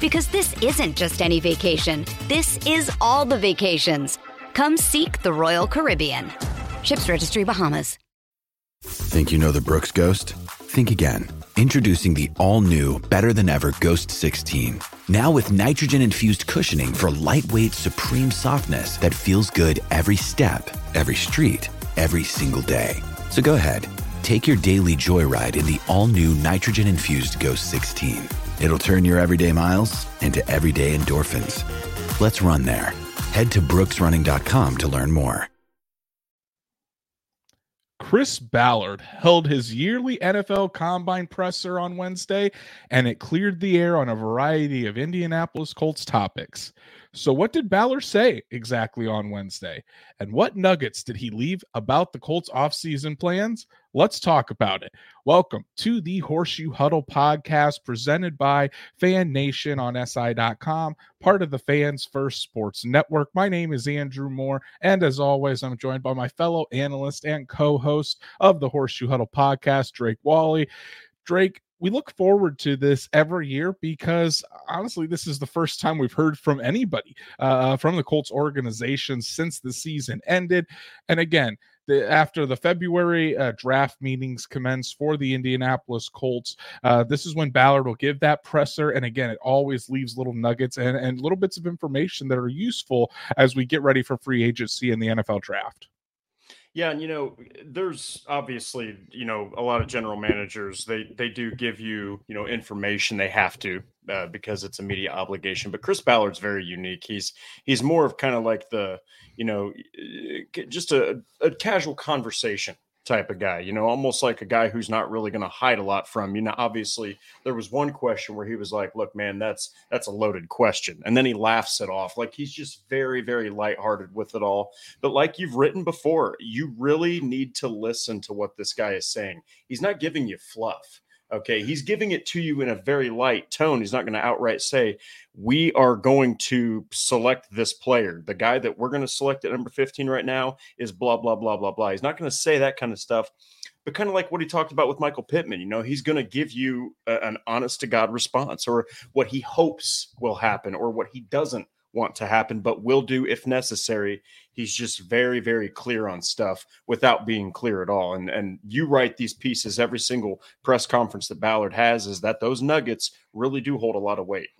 Because this isn't just any vacation, this is all the vacations. Come seek the Royal Caribbean. Ships Registry Bahamas. Think you know the Brooks Ghost? Think again. Introducing the all new, better than ever Ghost 16. Now with nitrogen infused cushioning for lightweight, supreme softness that feels good every step, every street, every single day. So go ahead, take your daily joyride in the all new nitrogen infused Ghost 16. It'll turn your everyday miles into everyday endorphins. Let's run there. Head to brooksrunning.com to learn more. Chris Ballard held his yearly NFL Combine presser on Wednesday, and it cleared the air on a variety of Indianapolis Colts topics. So, what did Ballard say exactly on Wednesday? And what nuggets did he leave about the Colts offseason plans? Let's talk about it. Welcome to the Horseshoe Huddle podcast presented by Fan Nation on SI.com, part of the Fans First Sports Network. My name is Andrew Moore, and as always, I'm joined by my fellow analyst and co host of the Horseshoe Huddle podcast, Drake Wally. Drake, we look forward to this every year because honestly, this is the first time we've heard from anybody uh, from the Colts organization since the season ended. And again, the, after the February uh, draft meetings commence for the Indianapolis Colts, uh, this is when Ballard will give that presser. And again, it always leaves little nuggets and, and little bits of information that are useful as we get ready for free agency in the NFL draft. Yeah, and you know, there's obviously, you know, a lot of general managers they they do give you, you know, information they have to uh, because it's a media obligation. But Chris Ballard's very unique. He's he's more of kind of like the, you know, just a, a casual conversation type of guy, you know, almost like a guy who's not really going to hide a lot from you. Know, obviously, there was one question where he was like, "Look, man, that's that's a loaded question," and then he laughs it off. Like he's just very, very lighthearted with it all. But like you've written before, you really need to listen to what this guy is saying. He's not giving you fluff. Okay, he's giving it to you in a very light tone. He's not going to outright say, We are going to select this player. The guy that we're going to select at number 15 right now is blah, blah, blah, blah, blah. He's not going to say that kind of stuff, but kind of like what he talked about with Michael Pittman. You know, he's going to give you a, an honest to God response or what he hopes will happen or what he doesn't want to happen, but will do if necessary. He's just very, very clear on stuff without being clear at all. And and you write these pieces every single press conference that Ballard has is that those nuggets really do hold a lot of weight.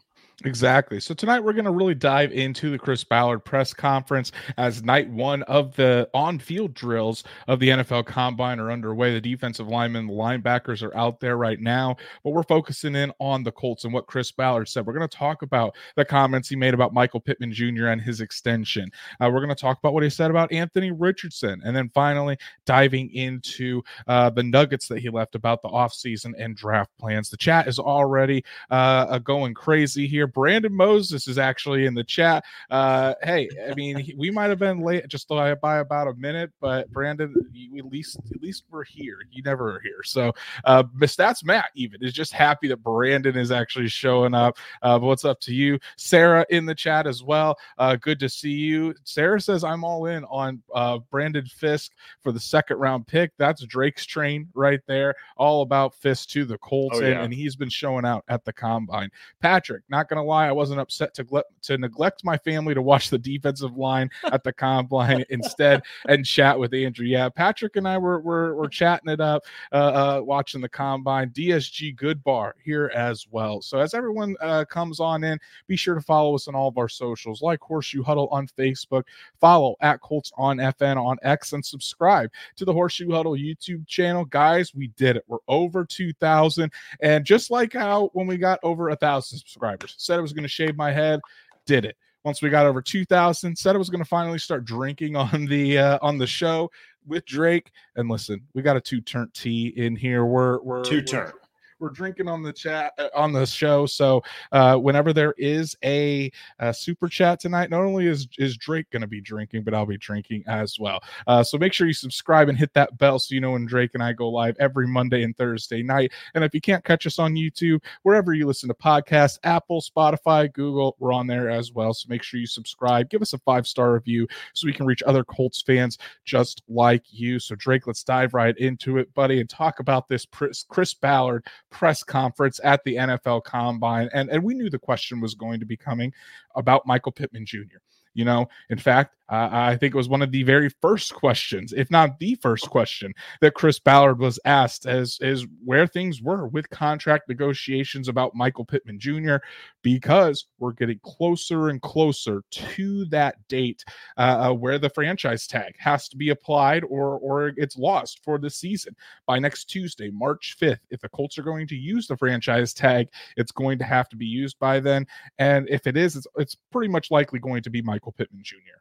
Exactly. So tonight we're going to really dive into the Chris Ballard press conference as night one of the on-field drills of the NFL Combine are underway. The defensive linemen, the linebackers are out there right now, but we're focusing in on the Colts and what Chris Ballard said. We're going to talk about the comments he made about Michael Pittman Jr. and his extension. Uh, we're going to talk about what he said about Anthony Richardson, and then finally diving into uh, the nuggets that he left about the offseason and draft plans. The chat is already uh, going crazy here Brandon Moses is actually in the chat. Uh, hey, I mean, we might have been late just by about a minute, but Brandon, you, at least at least we're here. You never are here. So, uh, stats Matt even is just happy that Brandon is actually showing up. Uh, what's up to you, Sarah, in the chat as well? Uh, good to see you. Sarah says I'm all in on uh, Brandon Fiske for the second round pick. That's Drake's train right there. All about Fiske to the Colts, oh, yeah. and, and he's been showing out at the combine. Patrick, not gonna lie, I wasn't upset to to neglect my family to watch the defensive line at the combine instead and chat with Andrew. Yeah, Patrick and I were were, were chatting it up, uh, uh, watching the combine. DSG Good Bar here as well. So as everyone uh, comes on in, be sure to follow us on all of our socials, like Horseshoe Huddle on Facebook, follow at Colts on FN on X, and subscribe to the Horseshoe Huddle YouTube channel. Guys, we did it. We're over 2,000. And just like how when we got over a thousand subscribers, said I was going to shave my head, did it. Once we got over 2000 said i was going to finally start drinking on the uh, on the show with drake. And listen we got a two turn T in here. We're we're two turn we're drinking on the chat uh, on the show. So uh, whenever there is a, a, super chat tonight, not only is is Drake going to be drinking, but I'll be drinking as well. Uh, so make sure you subscribe and hit that bell so you know when Drake and I go live every Monday and Thursday night. And if you can't catch us on YouTube, wherever you listen to podcasts, Apple, Spotify, Google, we're on there as well. So make sure you subscribe, give us a five star review so we can reach other Colts fans just like you. So Drake, let's dive right into it, buddy, and talk about this Chris Ballard press conference at the NFL Combine, and and we knew the question was going to be coming about Michael Pittman Jr. You know, in fact, uh, I think it was one of the very first questions, if not the first question, that Chris Ballard was asked as is where things were with contract negotiations about Michael Pittman Jr. Because we're getting closer and closer to that date uh, uh, where the franchise tag has to be applied or or it's lost for the season by next Tuesday, March fifth. If the Colts are going to use the franchise tag, it's going to have to be used by then, and if it is, it's, it's pretty much likely going to be Michael Pittman Jr.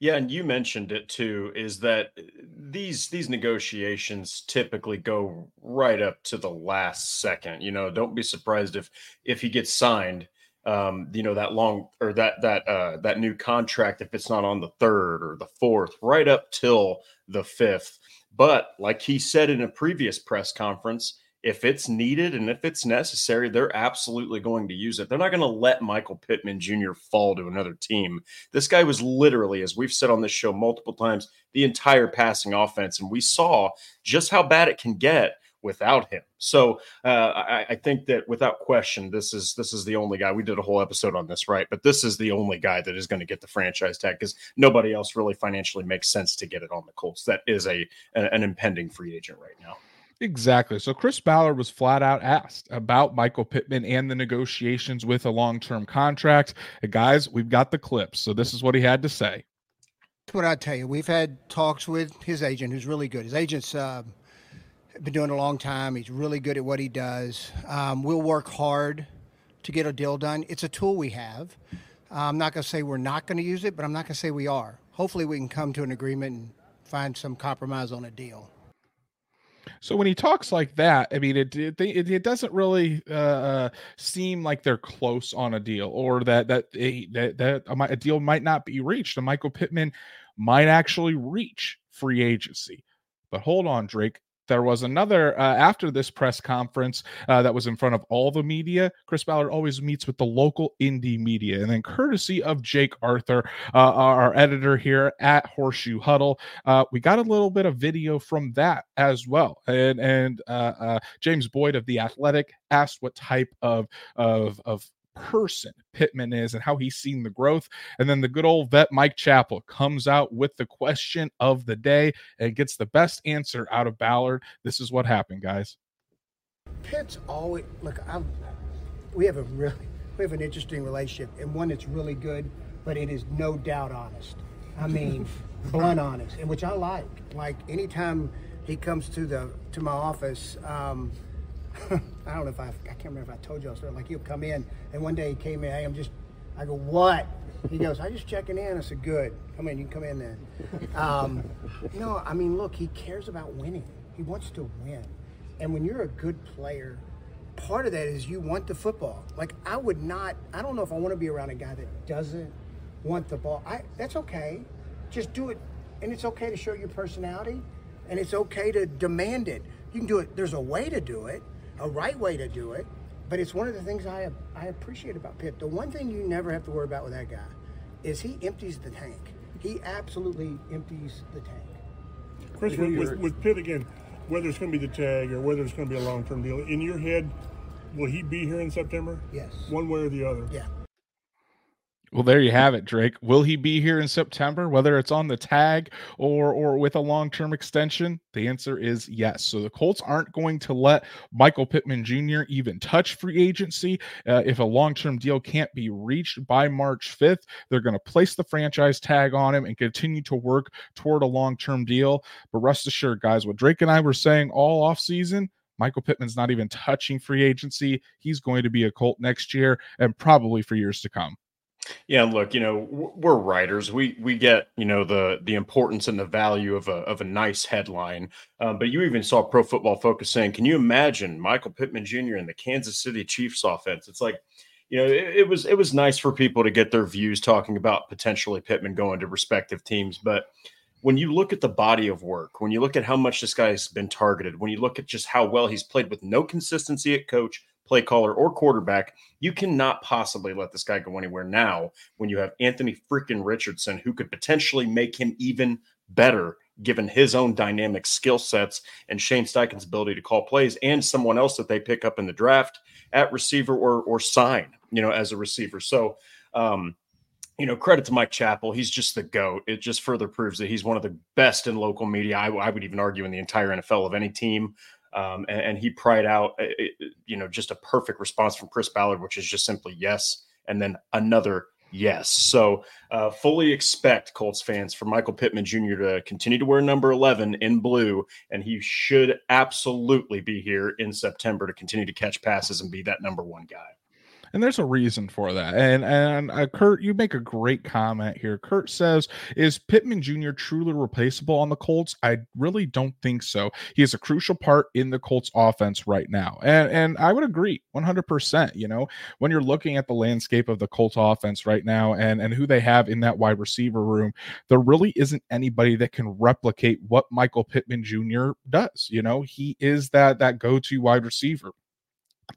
Yeah, and you mentioned it too. Is that uh, these these negotiations typically go right up to the last second? You know, don't be surprised if if he gets signed. Um, you know that long or that that uh, that new contract if it's not on the third or the fourth, right up till the fifth. But like he said in a previous press conference, if it's needed and if it's necessary, they're absolutely going to use it. They're not going to let Michael Pittman Jr. fall to another team. This guy was literally, as we've said on this show multiple times, the entire passing offense. And we saw just how bad it can get without him. So uh, I, I, think that without question, this is this is the only guy. We did a whole episode on this, right? But this is the only guy that is going to get the franchise tag because nobody else really financially makes sense to get it on the Colts. That is a an impending free agent right now. Exactly. So Chris Ballard was flat out asked about Michael Pittman and the negotiations with a long term contract. And guys, we've got the clips. So this is what he had to say. That's what I tell you. We've had talks with his agent, who's really good. His agent's uh, been doing a long time. He's really good at what he does. Um, we'll work hard to get a deal done. It's a tool we have. I'm not going to say we're not going to use it, but I'm not going to say we are. Hopefully, we can come to an agreement and find some compromise on a deal. So when he talks like that, I mean, it it, it doesn't really uh, uh, seem like they're close on a deal, or that that that that a deal might not be reached. And Michael Pittman might actually reach free agency. But hold on, Drake there was another uh, after this press conference uh, that was in front of all the media. Chris Ballard always meets with the local Indy media, and then courtesy of Jake Arthur, uh, our editor here at Horseshoe Huddle, uh, we got a little bit of video from that as well. And and uh, uh, James Boyd of the Athletic asked what type of of of person Pittman is and how he's seen the growth. And then the good old vet Mike Chappell comes out with the question of the day and gets the best answer out of Ballard. This is what happened, guys. Pitt's always look. I'm, we have a really we have an interesting relationship and one that's really good, but it is no doubt honest. I mean, blunt honest, and which I like. Like anytime he comes to the to my office. Um, I don't know if I, I can't remember if I told you, I was like he'll come in, and one day he came in, hey, I'm just, I go, what? He goes, I just checking in. I said, good. Come in, you can come in then. Um, you know, I mean, look, he cares about winning. He wants to win. And when you're a good player, part of that is you want the football. Like I would not. I don't know if I want to be around a guy that doesn't want the ball. I that's okay. Just do it, and it's okay to show your personality, and it's okay to demand it. You can do it. There's a way to do it, a right way to do it, but it's one of the things I I appreciate about Pitt. The one thing you never have to worry about with that guy is he empties the tank. He absolutely empties the tank. Chris, with, with, with Pitt again, whether it's going to be the tag or whether it's going to be a long term deal, in your head, will he be here in September? Yes. One way or the other? Yeah. Well, there you have it, Drake. Will he be here in September, whether it's on the tag or or with a long-term extension? The answer is yes. So the Colts aren't going to let Michael Pittman Jr. even touch free agency uh, if a long-term deal can't be reached by March 5th. They're going to place the franchise tag on him and continue to work toward a long-term deal. But rest assured, guys, what Drake and I were saying all off season, Michael Pittman's not even touching free agency. He's going to be a Colt next year and probably for years to come. Yeah, look, you know, we're writers. We we get you know the the importance and the value of a of a nice headline. Um, but you even saw Pro Football Focus saying, "Can you imagine Michael Pittman Jr. in the Kansas City Chiefs offense?" It's like, you know, it, it was it was nice for people to get their views talking about potentially Pittman going to respective teams, but when you look at the body of work, when you look at how much this guy's been targeted, when you look at just how well he's played with no consistency at coach, play caller, or quarterback, you cannot possibly let this guy go anywhere now when you have Anthony freaking Richardson, who could potentially make him even better given his own dynamic skill sets and Shane Steichen's ability to call plays and someone else that they pick up in the draft at receiver or or sign, you know, as a receiver. So um, you know, credit to Mike Chappell. He's just the GOAT. It just further proves that he's one of the best in local media. I, I would even argue in the entire NFL of any team. Um, and, and, he pried out, uh, you know, just a perfect response from Chris Ballard, which is just simply yes, and then another yes. So uh, fully expect Colts fans for Michael Pittman Jr. to continue to wear number 11 in blue, and he should absolutely be here in September to continue to catch passes and be that number one guy and there's a reason for that. And and uh, Kurt, you make a great comment here. Kurt says, "Is Pittman Jr. truly replaceable on the Colts?" I really don't think so. He is a crucial part in the Colts offense right now, and and I would agree 100. percent You know, when you're looking at the landscape of the Colts offense right now, and and who they have in that wide receiver room, there really isn't anybody that can replicate what Michael Pittman Jr. does. You know, he is that that go to wide receiver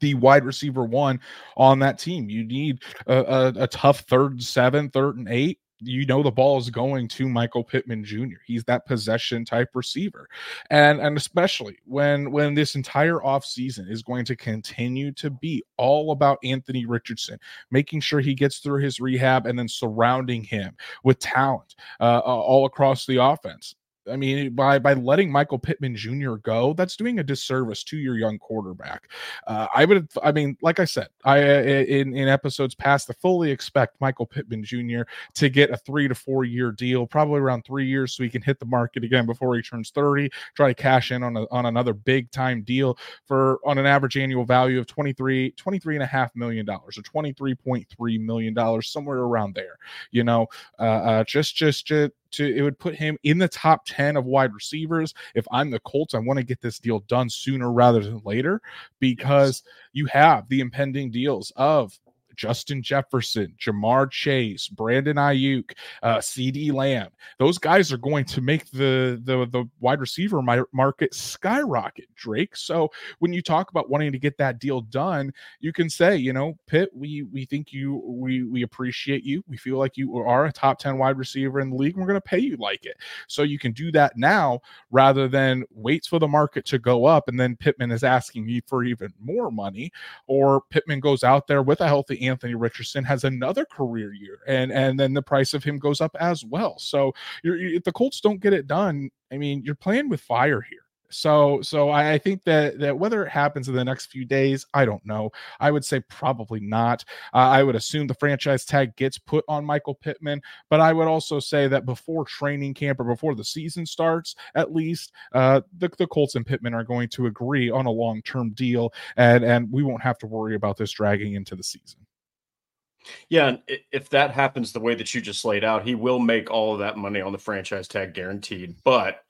the wide receiver one on that team. You need a, a, a, tough third seven, third and eight. You know the ball is going to Michael Pittman Jr. He's that possession type receiver, and and especially when when this entire offseason is going to continue to be all about Anthony Richardson, making sure he gets through his rehab and then surrounding him with talent uh, all across the offense. I mean, by by letting Michael Pittman Jr. go, that's doing a disservice to your young quarterback. Uh, I would, I mean, like I said, I in in episodes past, I fully expect Michael Pittman Jr. to get a three to four year deal, probably around three years, so he can hit the market again before he turns thirty. Try to cash in on a, on another big time deal for on an average annual value of 23 23 and a half million dollars or 23.3 million dollars somewhere around there you know uh, uh just just just to it would put him in the top 10 of wide receivers. If I'm the Colts, I want to get this deal done sooner rather than later because yes. you have the impending deals of Justin Jefferson, Ja'Marr Chase, Brandon Aiyuk, uh, CeeDee Lamb. Those guys are going to make the the the wide receiver market skyrocket, Drake. So when you talk about wanting to get that deal done, you can say, you know, Pitt, we we think you we we appreciate you. We feel like you are a top 10 wide receiver in the league. we're going to pay you like it. So you can do that now rather than wait for the market to go up and then Pittman is asking you for even more money or Pittman goes out there with a healthy Anthony Richardson has another career year, and and then the price of him goes up as well. So if the Colts don't get it done, I mean, you're playing with fire here. So so I, I, think that that whether it happens in the next few days, I don't know. I would say probably not. Uh, I would assume the franchise tag gets put on Michael Pittman, but I would also say that before training camp or before the season starts, at least uh, the the Colts and Pittman are going to agree on a long term deal, and and we won't have to worry about this dragging into the season. Yeah, and if that happens the way that you just laid out, he will make all of that money on the franchise tag guaranteed. But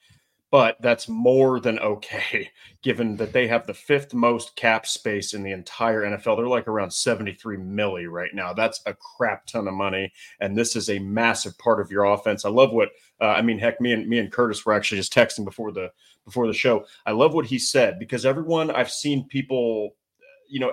but that's more than okay given that they have the fifth most cap space in the entire NFL. They're like around 73 milli right now. That's a crap ton of money, and this is a massive part of your offense. I love what uh, I mean. Heck, me and me and Curtis were actually just texting before the before the show. I love what he said because everyone I've seen people, you know,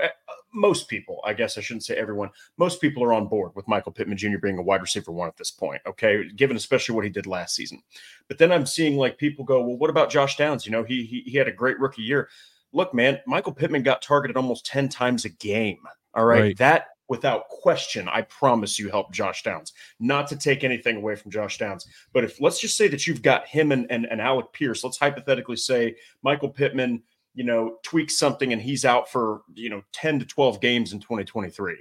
most people, I guess I shouldn't say everyone, most people are on board with Michael Pittman Jr. being a wide receiver one at this point. Okay. Given especially what he did last season. But then I'm seeing like people go, well, what about Josh Downs? You know, he, he, he had a great rookie year. Look, man, Michael Pittman got targeted almost 10 times a game. All right. right. That without question, I promise you help Josh Downs. Not to take anything away from Josh Downs, but if let's just say that you've got him and, and, and Alec Pierce, let's hypothetically say Michael Pittman you know, tweaks something and he's out for, you know, 10 to 12 games in 2023.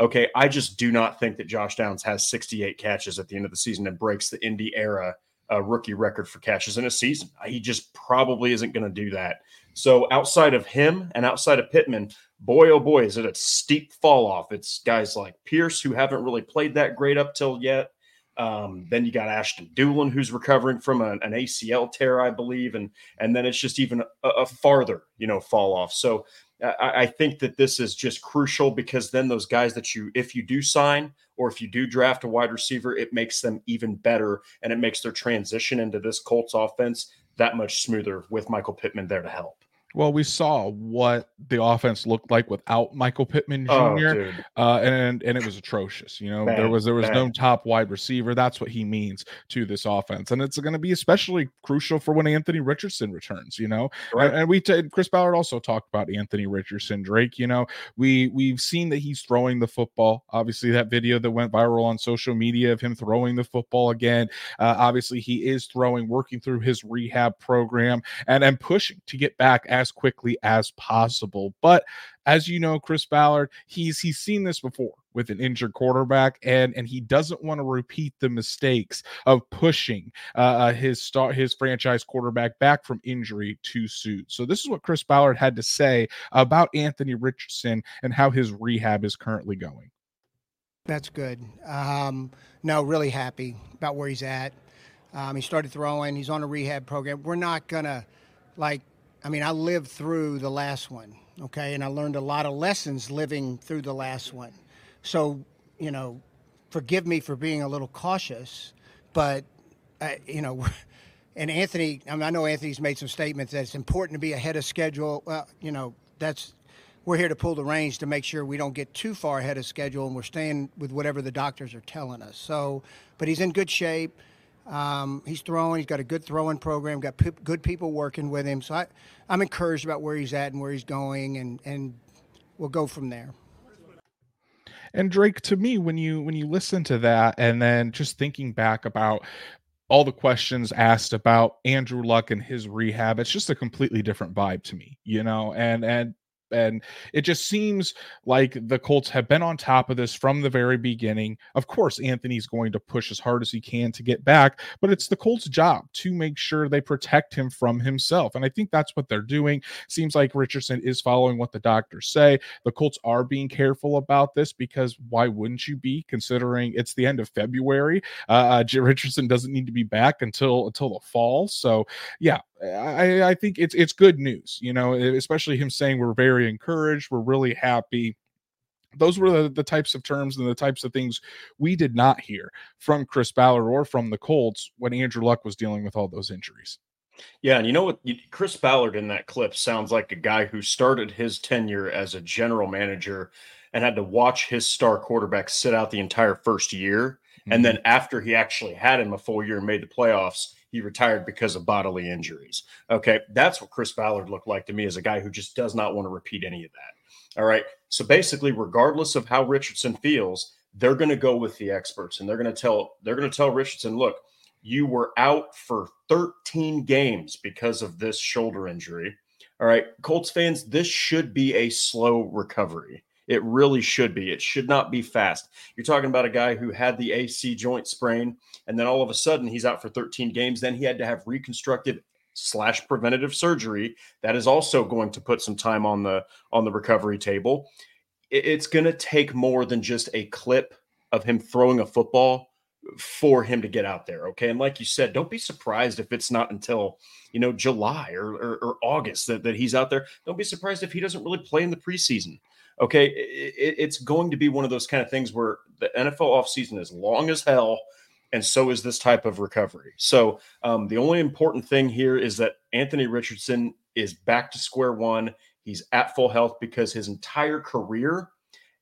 Okay. I just do not think that Josh Downs has 68 catches at the end of the season and breaks the Indy era uh, rookie record for catches in a season. He just probably isn't going to do that. So outside of him and outside of Pittman, boy, oh boy, is it a steep fall off. It's guys like Pierce who haven't really played that great up till yet. Um, then you got Ashton Dulin, who's recovering from a, an ACL tear, I believe, and and then it's just even a, a farther, you know, fall off. So I, I, think that this is just crucial because then those guys that you, if you do sign or if you do draft a wide receiver, it makes them even better, and it makes their transition into this Colts offense that much smoother with Michael Pittman there to help. Well, we saw what the offense looked like without Michael Pittman Jr. Oh, uh, and and it was atrocious. You know, bad, there was there was bad. no top wide receiver. That's what he means to this offense, and it's going to be especially crucial for when Anthony Richardson returns. You know, right. and, and, we t- Chris Ballard also talked about Anthony Richardson. Drake, you know, we we've seen that he's throwing the football. Obviously, that video that went viral on social media of him throwing the football again. Uh, obviously, he is throwing, working through his rehab program, and and pushing to get back as quickly as possible. But as you know, Chris Ballard, he's he's seen this before with an injured quarterback, and and he doesn't want to repeat the mistakes of pushing uh, uh his start his franchise quarterback back from injury too soon. So this is what Chris Ballard had to say about Anthony Richardson and how his rehab is currently going. That's good. Um, no, really happy about where he's at. Um, he started throwing. He's on a rehab program. We're not gonna like I mean, I lived through the last one, okay, and I learned a lot of lessons living through the last one. So, you know, forgive me for being a little cautious, but, uh, you know, and Anthony, I, mean, I know Anthony's made some statements that it's important to be ahead of schedule. Well, you know, that's we're here to pull the reins to make sure we don't get too far ahead of schedule and we're staying with whatever the doctors are telling us. So, but he's in good shape. Um, he's throwing. He's got a good throwing program. Got p- good people working with him. So I, I'm encouraged about where he's at and where he's going, and and we'll go from there. And Drake, to me, when you when you listen to that, and then just thinking back about all the questions asked about Andrew Luck and his rehab, it's just a completely different vibe to me, you know. And and and it just seems like the Colts have been on top of this from the very beginning. Of course, Anthony's going to push as hard as he can to get back, but it's the Colts' job to make sure they protect him from himself. And I think that's what they're doing. Seems like Richardson is following what the doctors say. The Colts are being careful about this because why wouldn't you be considering it's the end of February? Uh, uh Richardson doesn't need to be back until until the fall. So, yeah, I, I think it's it's good news, you know, especially him saying we're very encouraged, we're really happy. Those were the, the types of terms and the types of things we did not hear from Chris Ballard or from the Colts when Andrew Luck was dealing with all those injuries. Yeah, and you know what? Chris Ballard in that clip sounds like a guy who started his tenure as a general manager and had to watch his star quarterback sit out the entire first year. Mm-hmm. And then after he actually had him a full year and made the playoffs, he retired because of bodily injuries. Okay, that's what Chris Ballard looked like to me as a guy who just does not want to repeat any of that. All right, so basically, regardless of how Richardson feels, they're going to go with the experts and they're going to tell they're going to tell Richardson, look, you were out for 13 games because of this shoulder injury. All right, Colts fans, this should be a slow recovery. It really should be. It should not be fast. You're talking about a guy who had the AC joint sprain, and then all of a sudden he's out for 13 games. Then he had to have reconstructive slash preventative surgery. That is also going to put some time on the on the recovery table. It's going to take more than just a clip of him throwing a football for him to get out there. Okay. And like you said, don't be surprised if it's not until, you know, July or, or, or August that, that he's out there. Don't be surprised if he doesn't really play in the preseason. Okay. It, it's going to be one of those kind of things where the NFL offseason is long as hell. And so is this type of recovery. So um, the only important thing here is that Anthony Richardson is back to square one. He's at full health because his entire career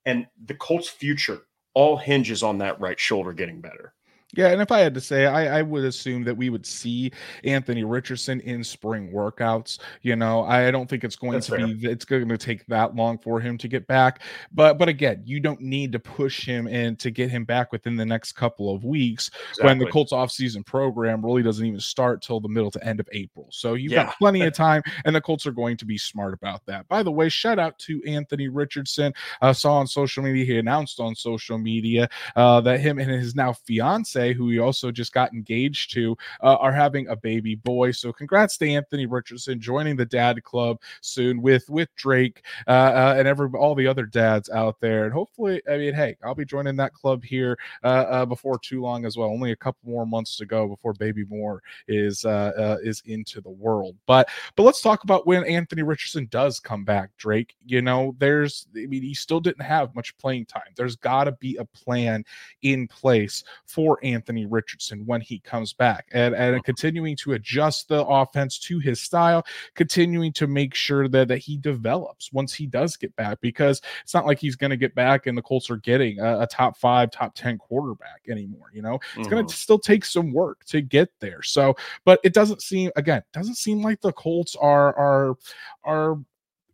and the Colts' future all hinges on that right shoulder getting better. Yeah, and if I had to say, I, I would assume that we would see Anthony Richardson in spring workouts. You know, I don't think it's going That's to fair. be it's going to take that long for him to get back. But but again, you don't need to push him in to get him back within the next couple of weeks exactly. when the Colts offseason program really doesn't even start till the middle to end of April. So you've yeah. got plenty of time, and the Colts are going to be smart about that. By the way, shout out to Anthony Richardson. I uh, saw on social media, he announced on social media uh, that him and his now fiance who he also just got engaged to, uh, are having a baby boy. So congrats to Anthony Richardson joining the dad club soon with with Drake uh, uh, and every all the other dads out there. And hopefully, I mean, hey, I'll be joining that club here uh, uh, before too long as well. Only a couple more months to go before baby more is uh, is into the world. But but let's talk about when Anthony Richardson does come back. Drake, you know, there's I mean, he still didn't have much playing time. There's got to be a plan in place for Anthony Richardson when he comes back and, and continuing to adjust the offense to his style, continuing to make sure that, that he develops once he does get back because it's not like he's going to get back and the Colts are getting a, a, top five, top 10 quarterback anymore. You know, it's mm-hmm. going to still take some work to get there. So, but it doesn't seem, again, doesn't seem like the Colts are, are, are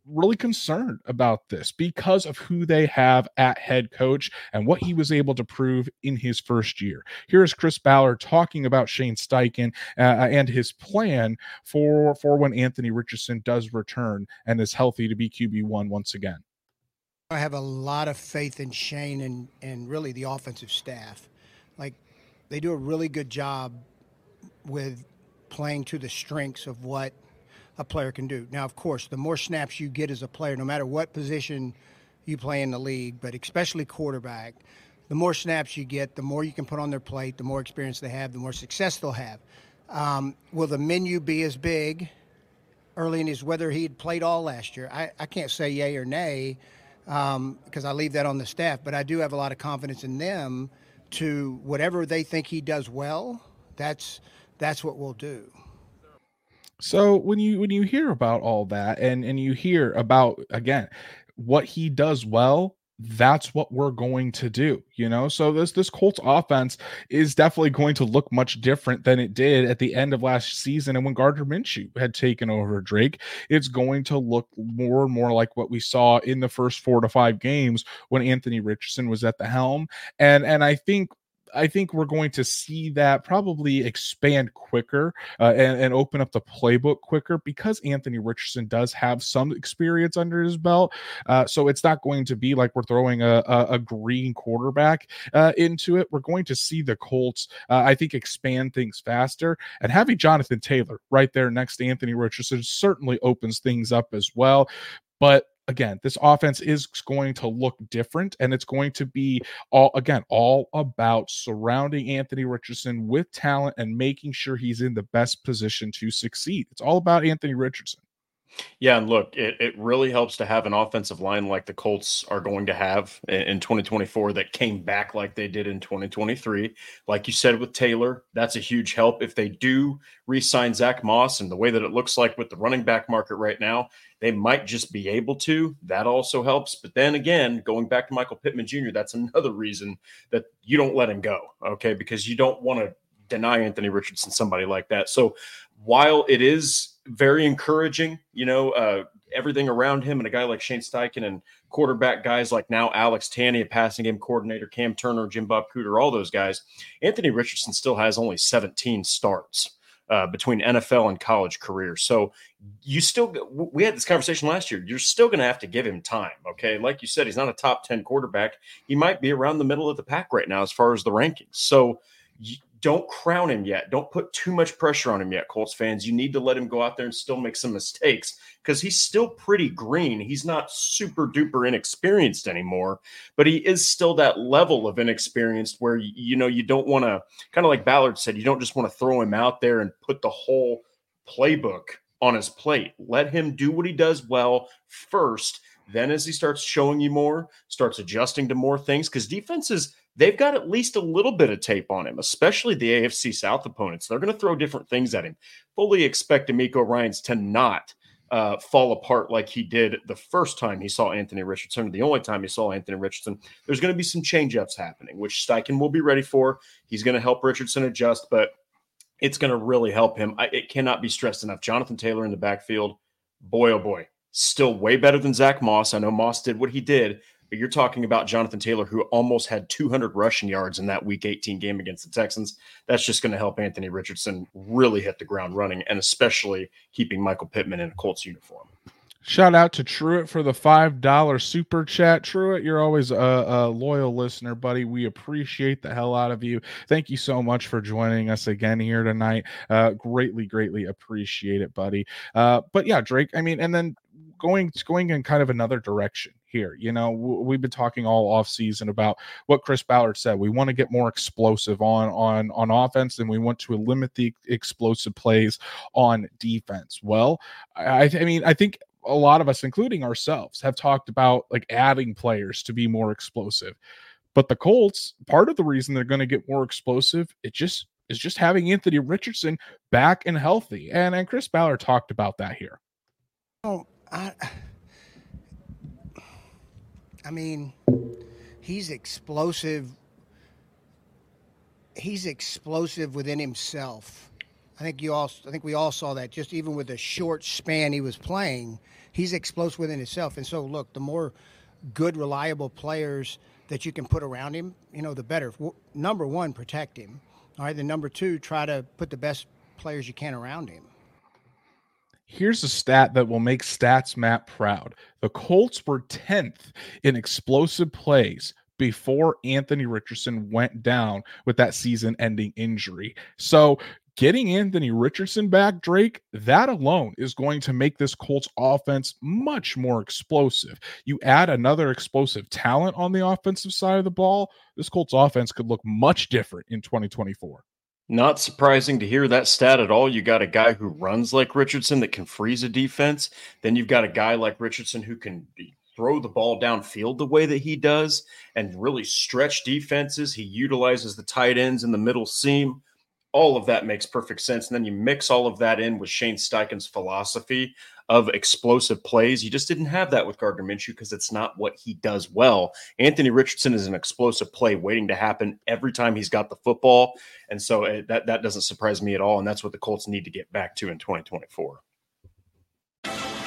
really concerned about this because of who they have at head coach and what he was able to prove in his first year. Here's Chris Ballard talking about Shane Steichen uh, uh and his plan for for when Anthony Richardson does return and is healthy to be QB1 once again. I have a lot of faith in Shane and and really the offensive staff. Like they do a really good job with playing to the strengths of what a player can do. Now, of course, the more snaps you get as a player, no matter what position you play in the league, but especially quarterback, the more snaps you get, the more you can put on their plate, the more experience they have, the more success they'll have. Um, will the menu be as big early in his whether he had played all last year? I, I can't say yay or nay because um, I leave that on the staff, but I do have a lot of confidence in them to whatever they think he does well. That's that's what we'll do. So when you when you hear about all that and and you hear about again what he does well, that's what we're going to do, you know. So this this Colts offense is definitely going to look much different than it did at the end of last season and when Gardner Minshew had taken over Drake. It's going to look more and more like what we saw in the first four to five games when Anthony Richardson was at the helm. And and I think I think we're going to see that probably expand quicker uh, and, and open up the playbook quicker because Anthony Richardson does have some experience under his belt. Uh, so it's not going to be like we're throwing a, a, a green quarterback uh, into it. We're going to see the Colts, uh, I think, expand things faster. And having Jonathan Taylor right there next to Anthony Richardson certainly opens things up as well. But again, this offense is going to look different and it's going to be all again all about surrounding Anthony Richardson with talent and making sure he's in the best position to succeed. It's all about Anthony Richardson. Yeah, and look, it, it really helps to have an offensive line like the Colts are going to have in, in 2024 that came back like they did in 2023. Like you said with Taylor, that's a huge help. If they do re sign Zach Moss and the way that it looks like with the running back market right now, they might just be able to. That also helps. But then again, going back to Michael Pittman Jr., that's another reason that you don't let him go, okay? Because you don't want to deny Anthony Richardson somebody like that. So while it is very encouraging. You know, uh, everything around him and a guy like Shane Steichen and quarterback guys like now Alex Tanney, a passing game coordinator, Cam Turner, Jim Bob Cooter, all those guys. Anthony Richardson still has only 17 starts. Uh, between NFL and college career. So you still, we had this conversation last year. You're still going to have to give him time. Okay. Like you said, he's not a top 10 quarterback. He might be around the middle of the pack right now as far as the rankings. So don't crown him yet. Don't put too much pressure on him yet, Colts fans. You need to let him go out there and still make some mistakes because he's still pretty green. He's not super duper inexperienced anymore, but he is still that level of inexperienced where you know you don't want to kind of like Ballard said, you don't just want to throw him out there and put the whole playbook on his plate. Let him do what he does well first. Then, as he starts showing you more, starts adjusting to more things, because defenses they've got at least a little bit of tape on him, especially the AFC South opponents. They're going to throw different things at him. Fully expect DeMeco Ryans to not uh, fall apart like he did the first time he saw Anthony Richardson, the only time he saw Anthony Richardson. There's going to be some changeups happening, which Steichen will be ready for. He's going to help Richardson adjust, but it's going to really help him. I, it cannot be stressed enough. Jonathan Taylor in the backfield, boy, oh boy, still way better than Zach Moss. I know Moss did what he did, you're talking about Jonathan Taylor, who almost had 200 rushing yards in that Week 18 game against the Texans. That's just going to help Anthony Richardson really hit the ground running, and especially keeping Michael Pittman in a Colts uniform. Shout out to Truett for the five dollar super chat. Truett, you're always a, a, loyal listener, buddy. We appreciate the hell out of you. Thank you so much for joining us again here tonight. Uh, greatly, greatly appreciate it, buddy. Uh, but yeah, Drake. I mean, and then going going in kind of another direction here. You know, we've been talking all off season about what Chris Ballard said. We want to get more explosive on on on offense, and we want to limit the explosive plays on defense. Well, I, I mean, I think a lot of us, including ourselves, have talked about like adding players to be more explosive. But the Colts, part of the reason they're going to get more explosive, it just is just having Anthony Richardson back and healthy. And and Chris Ballard talked about that here. Oh, I I mean, he's explosive. He's explosive within himself. I think you all. I think we all saw that. Just even with the short span he was playing, he's explosive within himself. And so, look, the more good, reliable players that you can put around him, you know, the better. Number one, protect him. All right. Then number two, try to put the best players you can around him. Here's a stat that will make Stats Matt proud. The Colts were 10th in explosive plays before Anthony Richardson went down with that season ending injury. So, getting Anthony Richardson back, Drake, that alone is going to make this Colts offense much more explosive. You add another explosive talent on the offensive side of the ball, this Colts offense could look much different in 2024. Not surprising to hear that stat at all. You got a guy who runs like Richardson that can freeze a defense. Then you've got a guy like Richardson who can throw the ball downfield the way that he does and really stretch defenses. He utilizes the tight ends in the middle seam all of that makes perfect sense. And then you mix all of that in with Shane Steichen's philosophy of explosive plays. You just didn't have that with Gardner Minshew because it's not what he does well. Anthony Richardson is an explosive play waiting to happen every time he's got the football. And so it, that, that doesn't surprise me at all. And that's what the Colts need to get back to in 2024.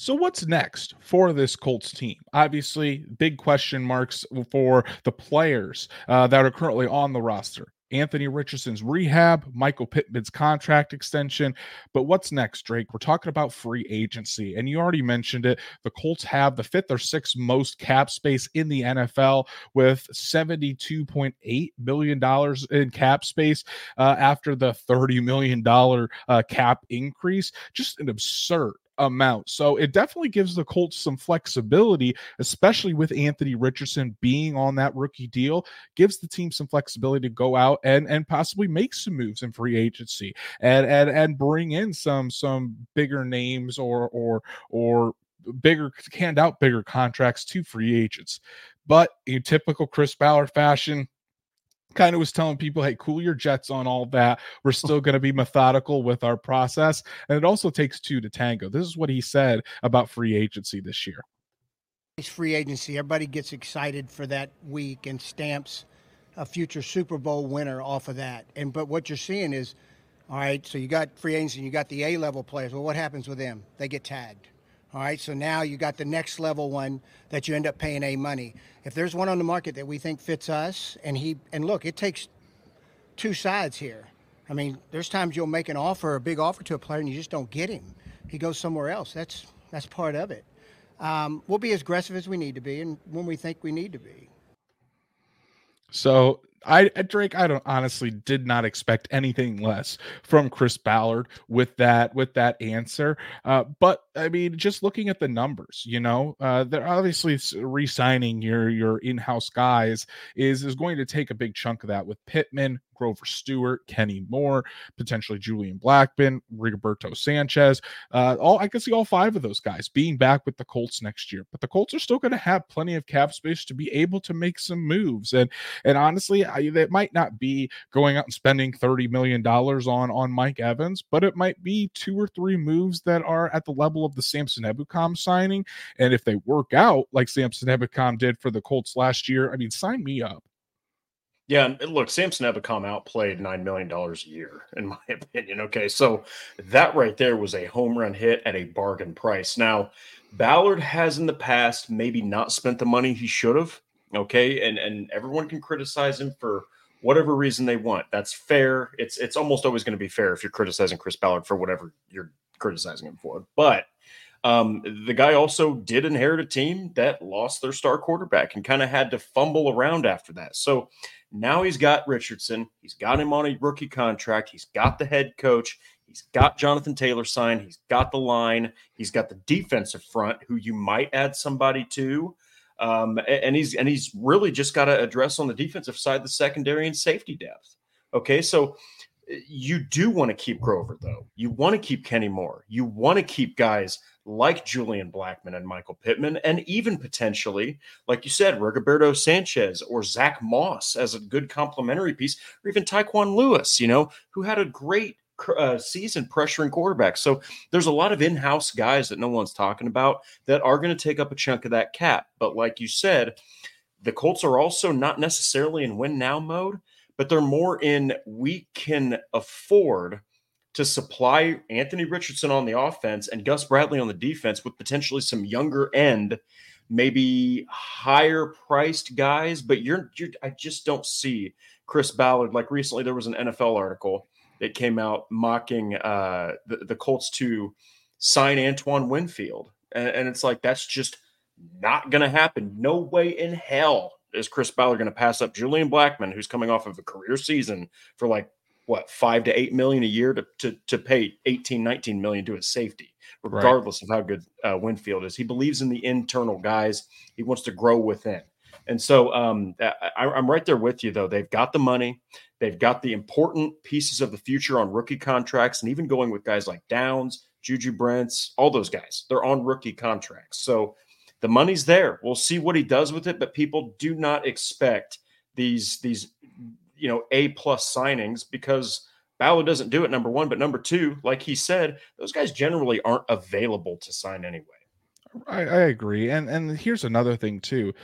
So, what's next for this Colts team? Obviously, big question marks for the players uh, that are currently on the roster. Anthony Richardson's rehab, Michael Pittman's contract extension. But what's next, Drake? We're talking about free agency. And you already mentioned it. The Colts have the fifth or sixth most cap space in the NFL with $72.8 million in cap space uh, after the $30 million uh, cap increase. Just an absurd amount. So it definitely gives the Colts some flexibility, especially with Anthony Richardson being on that rookie deal, gives the team some flexibility to go out and and possibly make some moves in free agency and and and bring in some some bigger names or or or bigger hand out bigger contracts to free agents. But in typical Chris Ballard fashion, kind of was telling people, hey, cool your jets on all that. We're still going to be methodical with our process. And it also takes two to tango. This is what he said about free agency this year. It's free agency. Everybody gets excited for that week and stamps a future Super Bowl winner off of that. And but what you're seeing is, all right, so you got free agency, you got the A level players. Well, what happens with them? They get tagged. All right, so now you got the next level one that you end up paying A money. If there's one on the market that we think fits us, and he and look, it takes two sides here. I mean, there's times you'll make an offer, a big offer to a player, and you just don't get him. He goes somewhere else. That's that's part of it. Um, we'll be as aggressive as we need to be, and when we think we need to be. So I Drake, I don't honestly did not expect anything less from Chris Ballard with that with that answer. Uh, but I mean, just looking at the numbers, you know, uh, they're obviously re-signing your your in-house guys is is going to take a big chunk of that with Pittman, Grover Stewart, Kenny Moore, potentially Julian Blackmon, Rigoberto Sanchez. Uh, all I can see all five of those guys being back with the Colts next year. But the Colts are still going to have plenty of cap space to be able to make some moves. And and honestly, I, might not be going out and spending thirty million dollars on on Mike Evans, but it might be two or three moves that are at the level of the Samson Ebukam signing. And if they work out like Samson Ebukam did for the Colts last year, I mean, sign me up. Yeah, look, Samson Ebukam outplayed nine million dollars a year, in my opinion. Okay, so that right there was a home run hit at a bargain price. Now, Ballard has in the past maybe not spent the money he should have. Okay, and and everyone can criticize him for whatever reason they want. That's fair. It's it's almost always going to be fair if you're criticizing Chris Ballard for whatever you're criticizing him for. But um, the guy also did inherit a team that lost their star quarterback and kind of had to fumble around after that. So now he's got Richardson. He's got him on a rookie contract. He's got the head coach. He's got Jonathan Taylor signed. He's got the line. He's got the defensive front, who you might add somebody to. Um, and he's and he's really just got to address on the defensive side the secondary and safety depth. Okay, so you do want to keep Grover though. You want to keep Kenny Moore. You want to keep guys like Julian Blackmon and Michael Pittman, and even potentially, like you said, Rigoberto Sanchez or Zach Moss as a good complementary piece, or even Tyquan Lewis, you know, who had a great uh, season pressuring quarterbacks. So there's a lot of in-house guys that no one's talking about that are going to take up a chunk of that cap. But like you said, the Colts are also not necessarily in win now mode, but they're more in we can afford to supply Anthony Richardson on the offense and Gus Bradley on the defense with potentially some younger end, maybe higher priced guys. But you're, you're I just don't see Chris Ballard. Like recently, there was an NFL article that came out mocking uh, the, the Colts to sign Antoine Winfield. And, and it's like, that's just not going to happen. No way in hell is Chris Ballard going to pass up Julian Blackmon, who's coming off of a career season for like what five to eight million a year to to, to pay 18 19 million to his safety regardless right. of how good uh, winfield is he believes in the internal guys he wants to grow within and so um, I, i'm right there with you though they've got the money they've got the important pieces of the future on rookie contracts and even going with guys like downs juju brents all those guys they're on rookie contracts so the money's there we'll see what he does with it but people do not expect these these you know a plus signings because Ballard doesn't do it. Number one, but number two, like he said, those guys generally aren't available to sign anyway. I, I agree, and and here's another thing too.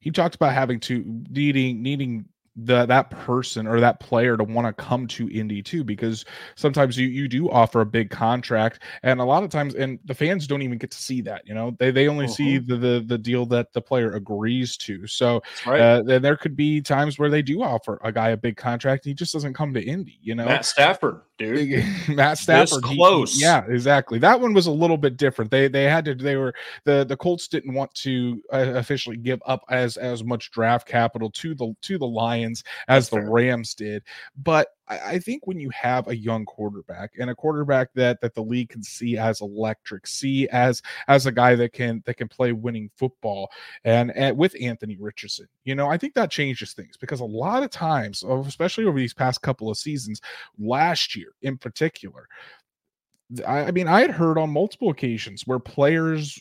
He talked about having to needing needing the that person or that player to want to come to Indy too, because sometimes you you do offer a big contract, and a lot of times, and the fans don't even get to see that. You know, they they only uh-huh. see the, the the deal that the player agrees to. So right. uh, then there could be times where they do offer a guy a big contract, and he just doesn't come to Indy. You know, Matt Stafford, dude, Matt Stafford, this close. He, yeah, exactly. That one was a little bit different. They they had to they were the the Colts didn't want to uh, officially give up as as much draft capital to the to the Lions as the Rams did. But I, I think when you have a young quarterback and a quarterback that that the league can see as electric, see as as a guy that can that can play winning football, and, and with Anthony Richardson, you know, I think that changes things because a lot of times, especially over these past couple of seasons, last year in particular. I, mean, I had heard on multiple occasions where players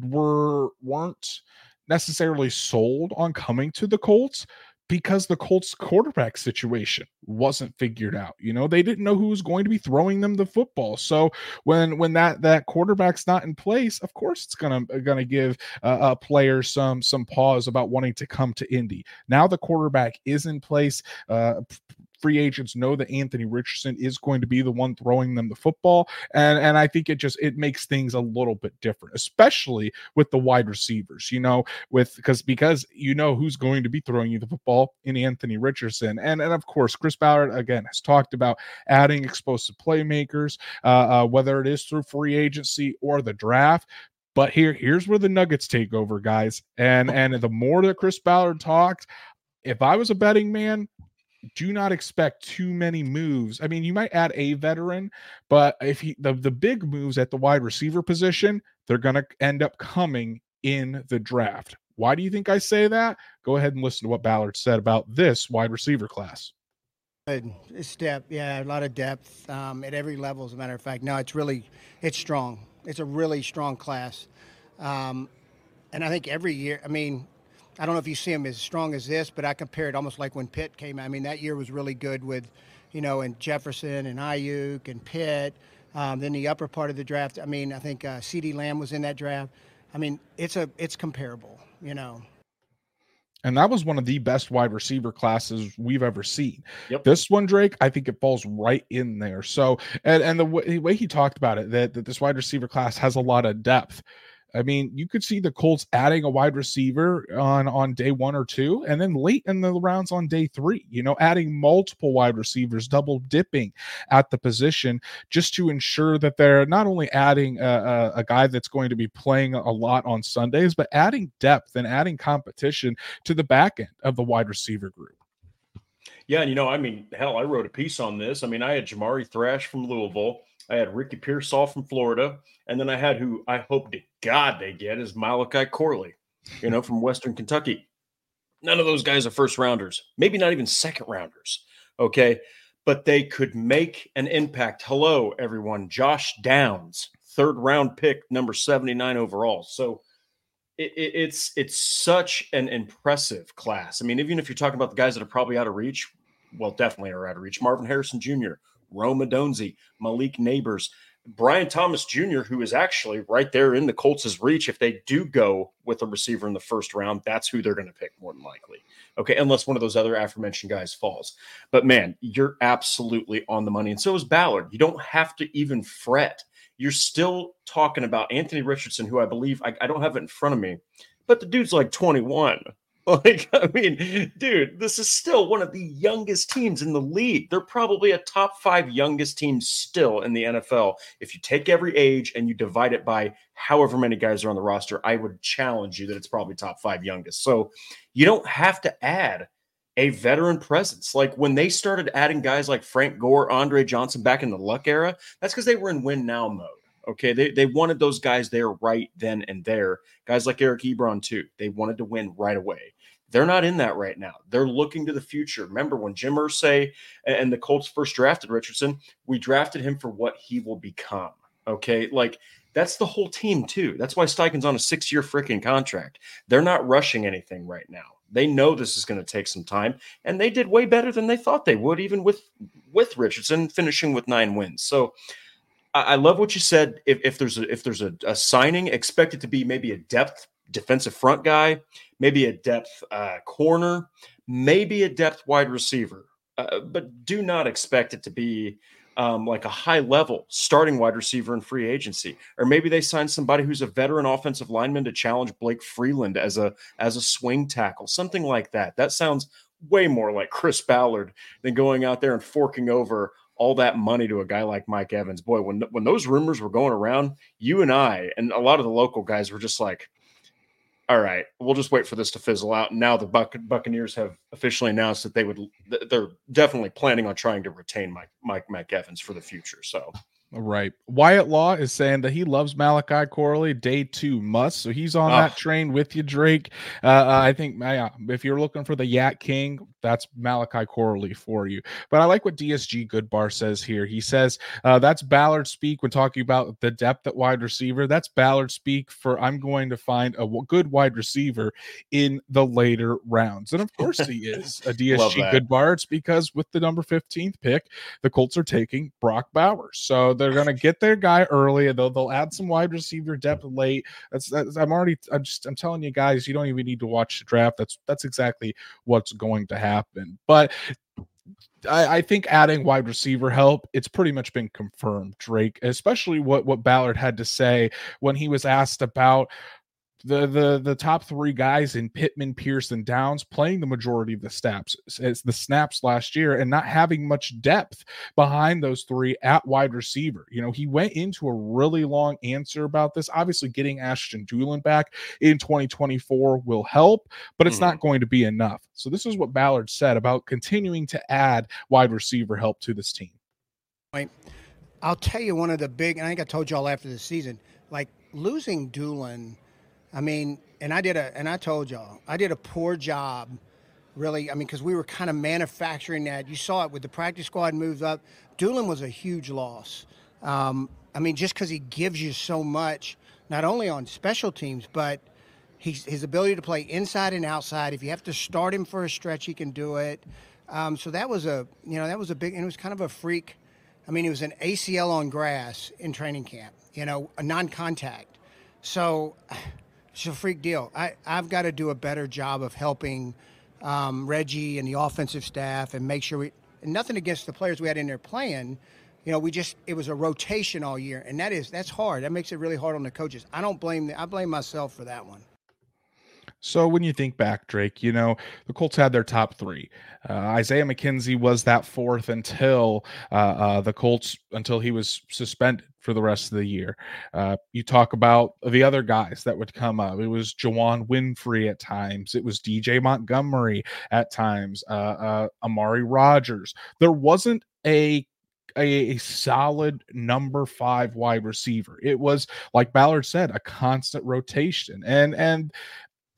were weren't necessarily sold on coming to the Colts because the Colts quarterback situation wasn't figured out. You know, they didn't know who was going to be throwing them the football. So when when that that quarterback's not in place, of course it's gonna gonna give uh, a player some some pause about wanting to come to Indy. Now the quarterback is in place. Uh, free agents know that Anthony Richardson is going to be the one throwing them the football. And and I think it just it makes things a little bit different, especially with the wide receivers, you know, with because because you know who's going to be throwing you the football in Anthony Richardson. And and of course, Chris Ballard again has talked about adding explosive playmakers, uh, uh, whether it is through free agency or the draft. But here, here's where the Nuggets take over, guys. And and the more that Chris Ballard talked, if I was a betting man, do not expect too many moves. I mean, you might add a veteran, but if he the, the big moves at the wide receiver position, they're to end up coming in the draft. Why do you think I say that? Go ahead and listen to what Ballard said about this wide receiver class. It's depth, yeah, a lot of depth um, at every level. As a matter of fact, no, it's really, it's strong. It's a really strong class, um, and I think every year. I mean, I don't know if you see him as strong as this, but I compare it almost like when Pitt came. I mean, that year was really good with, you know, and Jefferson and Aiyuk and Pitt. Um, then the upper part of the draft. I mean, I think uh, CeeDee Lamb was in that draft. I mean, it's a it's comparable, you know. And that was one of the best wide receiver classes we've ever seen. Yep. This one, Drake, I think it falls right in there. So, and, and the, w- the way he talked about it, that, that this wide receiver class has a lot of depth. I mean, you could see the Colts adding a wide receiver on on day one or two, and then late in the rounds on day three. You know, adding multiple wide receivers, double dipping at the position, just to ensure that they're not only adding a, a, a guy that's going to be playing a lot on Sundays, but adding depth and adding competition to the back end of the wide receiver group. Yeah, and you know, I mean, hell, I wrote a piece on this. I mean, I had Jamari Thrash from Louisville. I had Ricky Pearsall from Florida, and then I had who I hope to God they get is Malachi Corley, you know, from Western Kentucky. None of those guys are first rounders, maybe not even second rounders. Okay. But they could make an impact. Hello, everyone. Josh Downs, third round pick, number 79 overall. So it, it, it's it's such an impressive class. I mean, even if you're talking about the guys that are probably out of reach, well, definitely are out of reach. Marvin Harrison Jr., Rome Odunze, Malik Nabers, Brian Thomas Jr., who is actually right there in the Colts' reach. If they do go with a receiver in the first round, that's who they're going to pick more than likely. Okay, unless one of those other aforementioned guys falls. But man, you're absolutely on the money. And so is Ballard. You don't have to even fret. You're still talking about Anthony Richardson, who I believe I, I don't have it in front of me, but the dude's like 21. Like, I mean, dude, this is still one of the youngest teams in the league. They're probably a top five youngest team still in the NFL. If you take every age and you divide it by however many guys are on the roster, I would challenge you that it's probably top five youngest. So you don't have to add a veteran presence. Like when they started adding guys like Frank Gore, Andre Johnson back in the Luck era, that's because they were in win now mode. Okay, they, they wanted those guys there right then and there. Guys like Eric Ebron, too. They wanted to win right away. They're not in that right now. They're looking to the future. Remember when Jim Irsay and the Colts first drafted Richardson, we drafted him for what he will become. Okay, like that's the whole team too. That's why Steichen's on a six-year freaking contract. They're not rushing anything right now. They know this is going to take some time, and they did way better than they thought they would, even with with Richardson finishing with nine wins. So I, love what you said. If, if there's a, if there's a, a signing, expect it to be maybe a depth defensive front guy, maybe a depth uh, corner, maybe a depth wide receiver. Uh, but do not expect it to be um, like a high level starting wide receiver in free agency, or maybe they sign somebody who's a veteran offensive lineman to challenge Blake Freeland as a as a swing tackle, something like that. That sounds way more like Chris Ballard than going out there and forking over all that money to a guy like Mike Evans. Boy, when when those rumors were going around, you and I and a lot of the local guys were just like, all right, we'll just wait for this to fizzle out. And now the Buc- Buccaneers have officially announced that they would, they're definitely planning on trying to retain Mike, Mike, Mike Evans for the future. So Right. Wyatt Law is saying that he loves Malachi Corley. Day two must. So he's on oh. that train with you, Drake. Uh, uh I think uh, if you're looking for the YAC King, that's Malachi Corley for you. But I like what DSG Goodbar says here. He says uh, that's Ballard speak when talking about the depth at wide receiver. That's Ballard speak for I'm going to find a good wide receiver in the later rounds. And of course he is a DSG Goodbar. It's because with the number 15th pick, the Colts are taking Brock Bowers. So they're going to get their guy early, and they'll they'll add some wide receiver depth late. That's, that's I'm already I'm just I'm telling you guys, you don't even need to watch the draft. That's that's exactly what's going to happen. But I, I, think adding wide receiver help, it's pretty much been confirmed, Drake, especially what, what Ballard had to say when he was asked about the the the top three guys in Pittman, Pearson, Downs playing the majority of the snaps as the snaps last year and not having much depth behind those three at wide receiver. You know, he went into a really long answer about this. Obviously, getting Ashton Dulin back in 2024 will help, but it's mm-hmm. not going to be enough. So this is what Ballard said about continuing to add wide receiver help to this team. I'll tell you one of the big, and I think I told y'all after the season, like losing Dulin I mean, and I did a, and I told y'all, I did a poor job, really. I mean, because we were kind of manufacturing that. You saw it with the practice squad moves up. Dulin was a huge loss. Um, I mean, just because he gives you so much, not only on special teams, but he's, his ability to play inside and outside. If you have to start him for a stretch, he can do it. Um, so that was a, you know, that was a big, and it was kind of a freak. I mean, it was an ACL on grass in training camp, you know, a non-contact. So it's a freak deal. I, I've got to do a better job of helping um, Reggie and the offensive staff and make sure we, and nothing against the players we had in there playing. You know, we just, it was a rotation all year. And that is, that's hard. That makes it really hard on the coaches. I don't blame, the, I blame myself for that one. So when you think back, Drake, you know, the Colts had their top three. Uh, Isaiah McKenzie was that fourth until uh, uh, the Colts, until he was suspended for the rest of the year. Uh, you talk about the other guys that would come up. It was Juwann Winfree at times. It was DJ Montgomery at times. Uh, uh, Amari Rogers. There wasn't a a, a, solid number five wide receiver. It was like Ballard said, a constant rotation. And and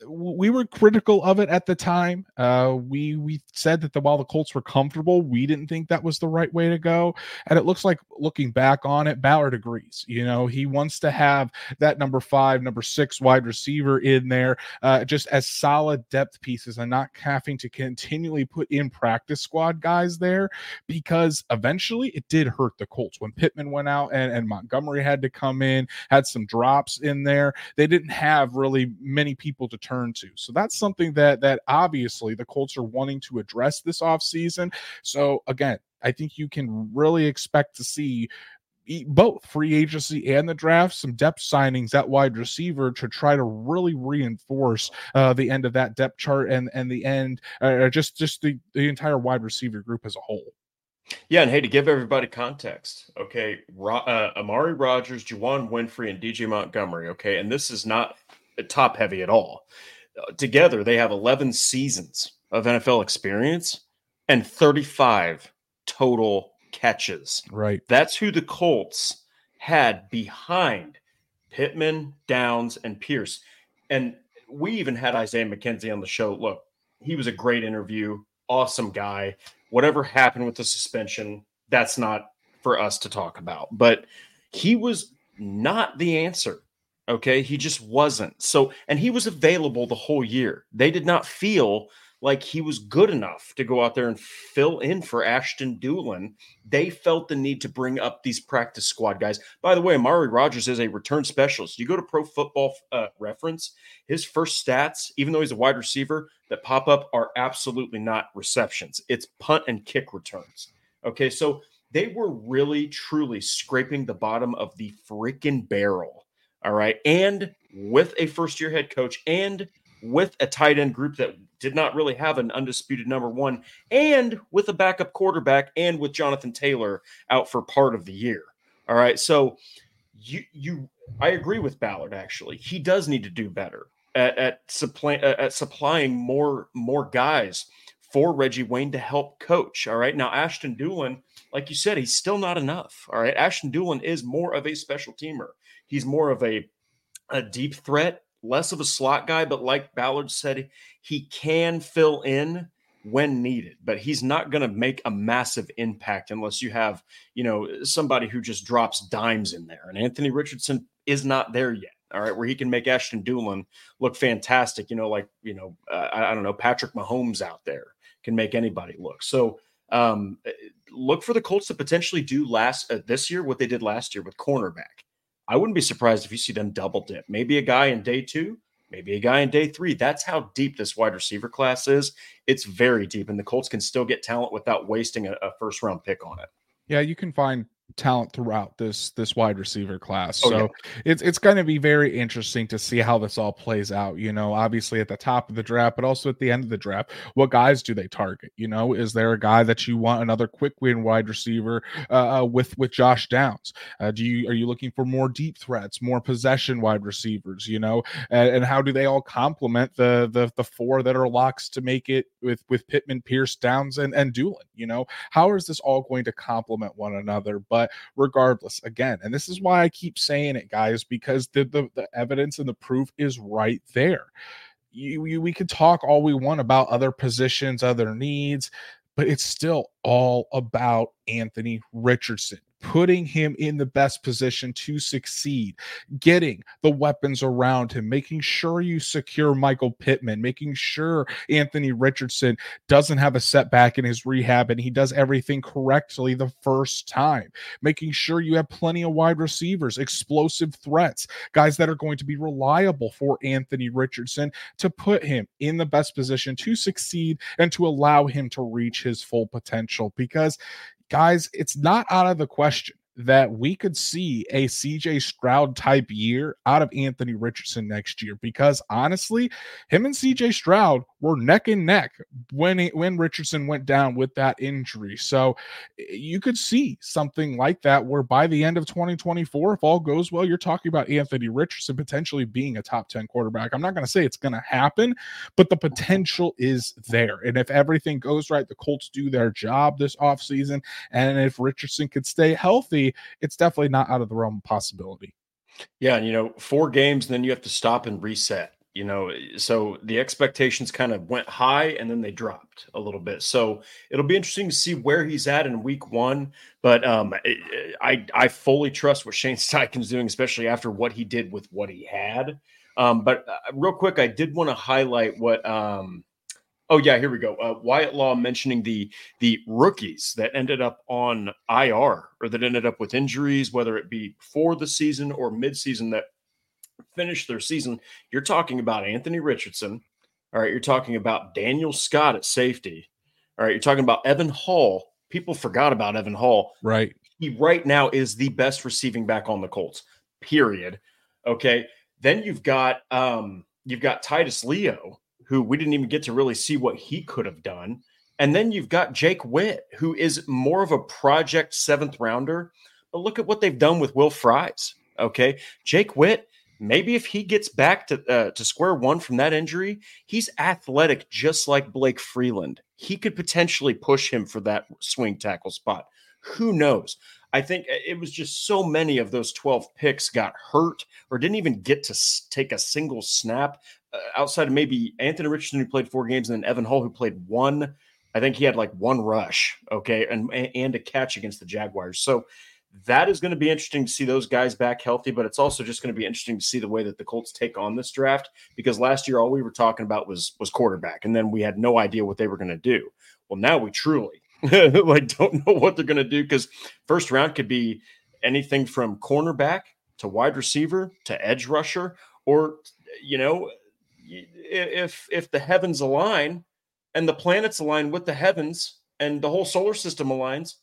we were critical of it at the time. Uh, we we said that the, while the Colts were comfortable, we didn't think that was the right way to go. And it looks like looking back on it, Ballard agrees. You know, he wants to have that number five, number six wide receiver in there, uh, just as solid depth pieces, and not having to continually put in practice squad guys there because eventually it did hurt the Colts when Pittman went out and, and Montgomery had to come in, had some drops in there. They didn't have really many people to turn to. So that's something that that obviously the Colts are wanting to address this offseason. So again, I think you can really expect to see both free agency and the draft, some depth signings at wide receiver to try to really reinforce uh, the end of that depth chart and and the end, uh, just just the the entire wide receiver group as a whole. Yeah, and hey, to give everybody context, okay, Ro- uh, Amari Rogers, Juwann Winfree, and DJ Montgomery, okay, and this is not top heavy at all. Together, they have 11 seasons of NFL experience and 35 total catches. Right. That's who the Colts had behind Pittman, Downs, and Pierce. And we even had Isaiah McKenzie on the show. Look, he was a great interview, awesome guy. Whatever happened with the suspension, that's not for us to talk about. But he was not the answer Okay. He just wasn't. So, and he was available the whole year. They did not feel like he was good enough to go out there and fill in for Ashton Dulin. They felt the need to bring up these practice squad guys. By the way, Amari Rogers is a return specialist. You go to Pro Football uh, Reference, his first stats, even though he's a wide receiver, that pop up are absolutely not receptions. It's punt and kick returns. Okay, so they were really truly scraping the bottom of the freaking barrel. All right, and with a first year head coach and with a tight end group that did not really have an undisputed number one, and with a backup quarterback, and with Jonathan Taylor out for part of the year. All right, so you you I agree with Ballard. Actually, he does need to do better at at, at supplying more more guys for Reggie Wayne to help coach. All right, now Ashton Dulin, like you said, he's still not enough. All right, Ashton Dulin is more of a special teamer. He's more of a a deep threat less of a slot guy, but like Ballard said, he can fill in when needed, but he's not going to make a massive impact unless you have, you know, somebody who just drops dimes in there. And Anthony Richardson is not there yet. All right, where he can make Ashton Dulin look fantastic. You know, like you know, uh, I, I don't know, Patrick Mahomes out there can make anybody look. So um, look for the Colts to potentially do last uh, this year what they did last year with cornerback. I wouldn't be surprised if you see them double dip. Maybe a guy in day two, maybe a guy in day three. That's how deep this wide receiver class is. It's very deep, and the Colts can still get talent without wasting a, a first round pick on it. Yeah, you can find talent throughout this this wide receiver class. Oh, so yeah. it's it's going to be very interesting to see how this all plays out. You know, obviously at the top of the draft, but also at the end of the draft, what guys do they target? You know, is there a guy that you want another quick win wide receiver uh, uh, with with Josh Downs? Uh, do you are you looking for more deep threats, more possession wide receivers? You know, and, and how do they all complement the the the four that are locks to make it with with Pittman, Pierce, Downs, and and Dulin? You know, how is this all going to complement one another? But regardless, again, and this is why I keep saying it, guys, because the the, the evidence and the proof is right there. You, you, we could talk all we want about other positions, other needs, but it's still all about Anthony Richardson putting him in the best position to succeed, getting the weapons around him, making sure you secure Michael Pittman, making sure Anthony Richardson doesn't have a setback in his rehab and he does everything correctly the first time, making sure you have plenty of wide receivers, explosive threats, guys that are going to be reliable for Anthony Richardson to put him in the best position to succeed and to allow him to reach his full potential because guys, it's not out of the question that we could see a CJ Stroud type year out of Anthony Richardson next year because honestly, him and CJ Stroud were neck and neck when he, when Richardson went down with that injury. So eh, you could see something like that where by the end of 2024 if all goes well, you're talking about Anthony Richardson potentially being a top 10 quarterback. I'm not going to say it's going to happen, but the potential is there. And if everything goes right, the Colts do their job this offseason and if Richardson could stay healthy it's definitely not out of the realm of possibility. Yeah, and you know, four games, and then you have to stop and reset. You know, so the expectations kind of went high and then they dropped a little bit. So it'll be interesting to see where he's at in week one. But um, I I fully trust what Shane Steichen's doing, especially after what he did with what he had. Um, but uh, real quick, I did want to highlight what um, Oh yeah, here we go. Uh, Wyatt Law mentioning the the rookies that ended up on IR or that ended up with injuries, whether it be for the season or midseason that finished their season. You're talking about Anthony Richardson. All right, you're talking about Daniel Scott at safety. All right, you're talking about Evan Hull. People forgot about Evan Hull. Right. He right now is the best receiving back on the Colts. Period. Okay. Then you've got um you've got Titus Leo who we didn't even get to really see what he could have done. And then you've got Jake Witt, who is more of a project seventh rounder. But look at what they've done with Will Fries. Okay. Jake Witt, maybe if he gets back to, uh, to square one from that injury, he's athletic just like Blake Freeland. He could potentially push him for that swing tackle spot. Who knows? I think uh, it was just so many of those 12 picks got hurt or didn't even get to take a single snap uh, outside of maybe Anthony Richardson, who played four games, and then Evan Hull, who played one. I think he had like one rush, okay, and and a catch against the Jaguars. So that is going to be interesting to see those guys back healthy, but it's also just going to be interesting to see the way that the Colts take on this draft because last year all we were talking about was was quarterback, and then we had no idea what they were going to do. Well, now we truly like don't know what they're going to do because first round could be anything from cornerback to wide receiver to edge rusher, or you know, if if the heavens align and the planets align with the heavens and the whole solar system aligns,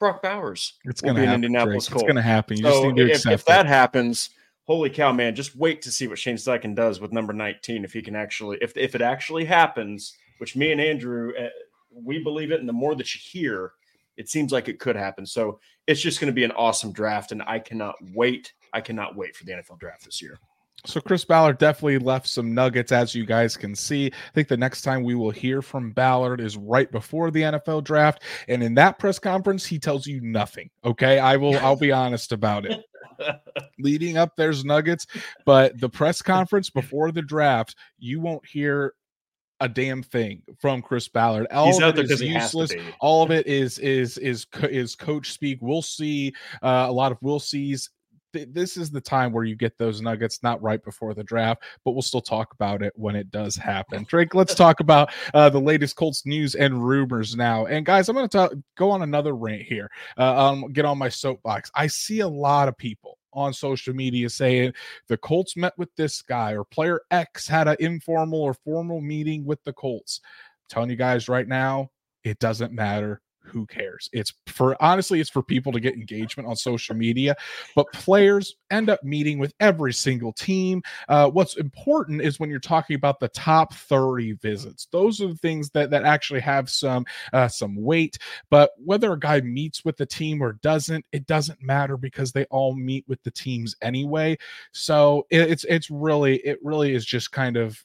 Brock Bowers it's going to happen. Indianapolis It's going to happen. You so just need to if, if that happens, holy cow, man! Just wait to see what Shane Steichen does with number nineteen. If he can actually, if if it actually happens, which me and Andrew, uh, we believe it, and the more that you hear, it seems like it could happen. So it's just going to be an awesome draft, and I cannot wait. I cannot wait for the NFL draft this year. So Chris Ballard definitely left some nuggets, as you guys can see. I think the next time we will hear from Ballard is right before the NFL draft, and in that press conference, he tells you nothing. Okay, I will. I'll be honest about it. Leading up, there's nuggets, but the press conference before the draft, you won't hear a damn thing from Chris Ballard. All He's of out it there is 'cause he has to useless. All of it is is is is coach speak. We'll see uh, a lot of we'll sees. Th- This is the time where you get those nuggets, not right before the draft, but we'll still talk about it when it does happen. Drake, let's talk about uh, the latest Colts news and rumors now. And guys, I'm going to go on another rant here. Uh, um, get on my soapbox. I see a lot of people on social media saying the Colts met with this guy or player X had an informal or formal meeting with the Colts. I'm telling you guys right now, it doesn't matter. Who cares? It's for honestly, it's for people to get engagement on social media, but players end up meeting with every single team. Uh, what's important is when you're talking about the top 30 visits, those are the things that that actually have some uh, some weight. But whether a guy meets with the team or doesn't, it doesn't matter because they all meet with the teams anyway. So it, it's it's really it really is just kind of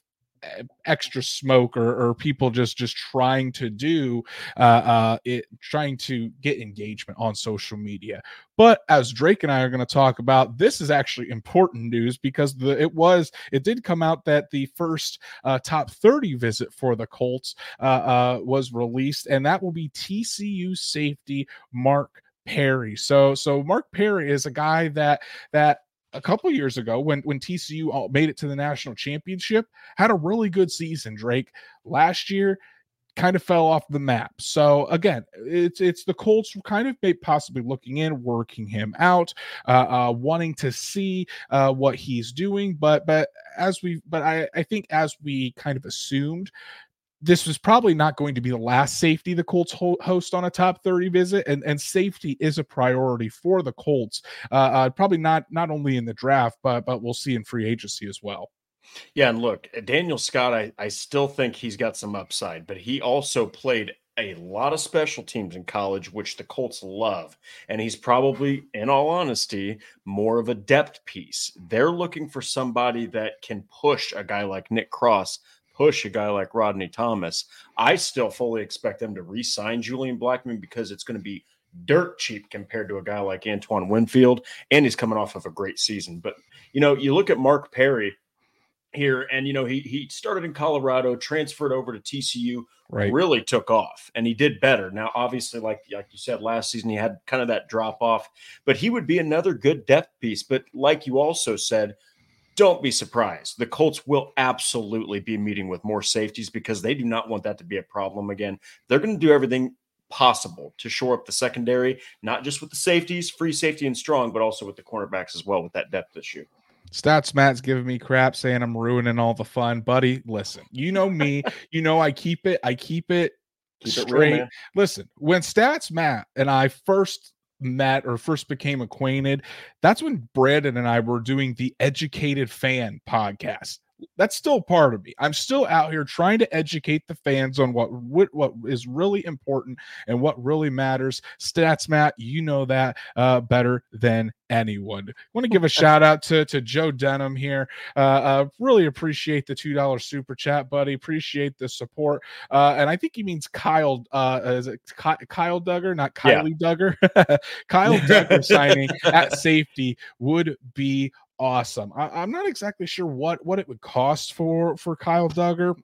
extra smoke or, or people just just trying to do uh uh it trying to get engagement on social media. But as drake and i are going to talk about this is actually important news because the it was it did come out that the first uh, top 30 visit for the colts uh, uh was released and that will be tcu safety mark perry. So so mark perry is a guy that that a couple years ago when when TCU all- made it to the national championship had a really good season Drake. Last year kind of fell off the map. So again it's it's the Colts kind of possibly looking in working him out uh, uh wanting to see uh what he's doing but but as we but I I think as we kind of assumed this was probably not going to be the last safety the Colts ho- host on a top 30 visit and and safety is a priority for the Colts uh, uh probably not not only in the draft but but we'll see in free agency as well Yeah, and look, Daniel Scott, I, I still think he's got some upside, but he also played a lot of special teams in college, which the Colts love. And he's probably, in all honesty, more of a depth piece. They're looking for somebody that can push a guy like Nick Cross, push a guy like Rodney Thomas. I still fully expect them to re sign Julian Blackmon because it's going to be dirt cheap compared to a guy like Antoine Winfield. And he's coming off of a great season. But, you know, you look at Mark Perry here, and, you know, he, he started in Colorado, transferred over to TCU right really took off and he did better. Now, obviously, like like you said last season, he had kind of that drop off, but he would be another good depth piece. But like you also said, don't be surprised. The Colts will absolutely be meeting with more safeties because they do not want that to be a problem again. They're going to do everything possible to shore up the secondary, not just with the safeties, free safety and strong, but also with the cornerbacks as well with that depth issue. Stats Matt's giving me crap saying I'm ruining all the fun. Buddy, listen, you know me. you know I keep it, I keep it Keep it real, straight. listen, when Stats Matt and I first met or first became acquainted, that's when Brandon and I were doing the Educated Fan podcast. That's still part of me. I'm still out here trying to educate the fans on what what, what is really important and what really matters. Stats Matt, you know that uh, better than anyone. want to give a shout out to to Joe Denham here. Uh, uh, really appreciate the two dollar super chat, buddy. Appreciate the support. Uh, and I think he means Kyle. Uh, is it Ky- Kyle Dugger, not Yeah. Kylie Duggar? Kyle Dugger signing at safety would be awesome. I, I'm not exactly sure what what it would cost for for Kyle Dugger,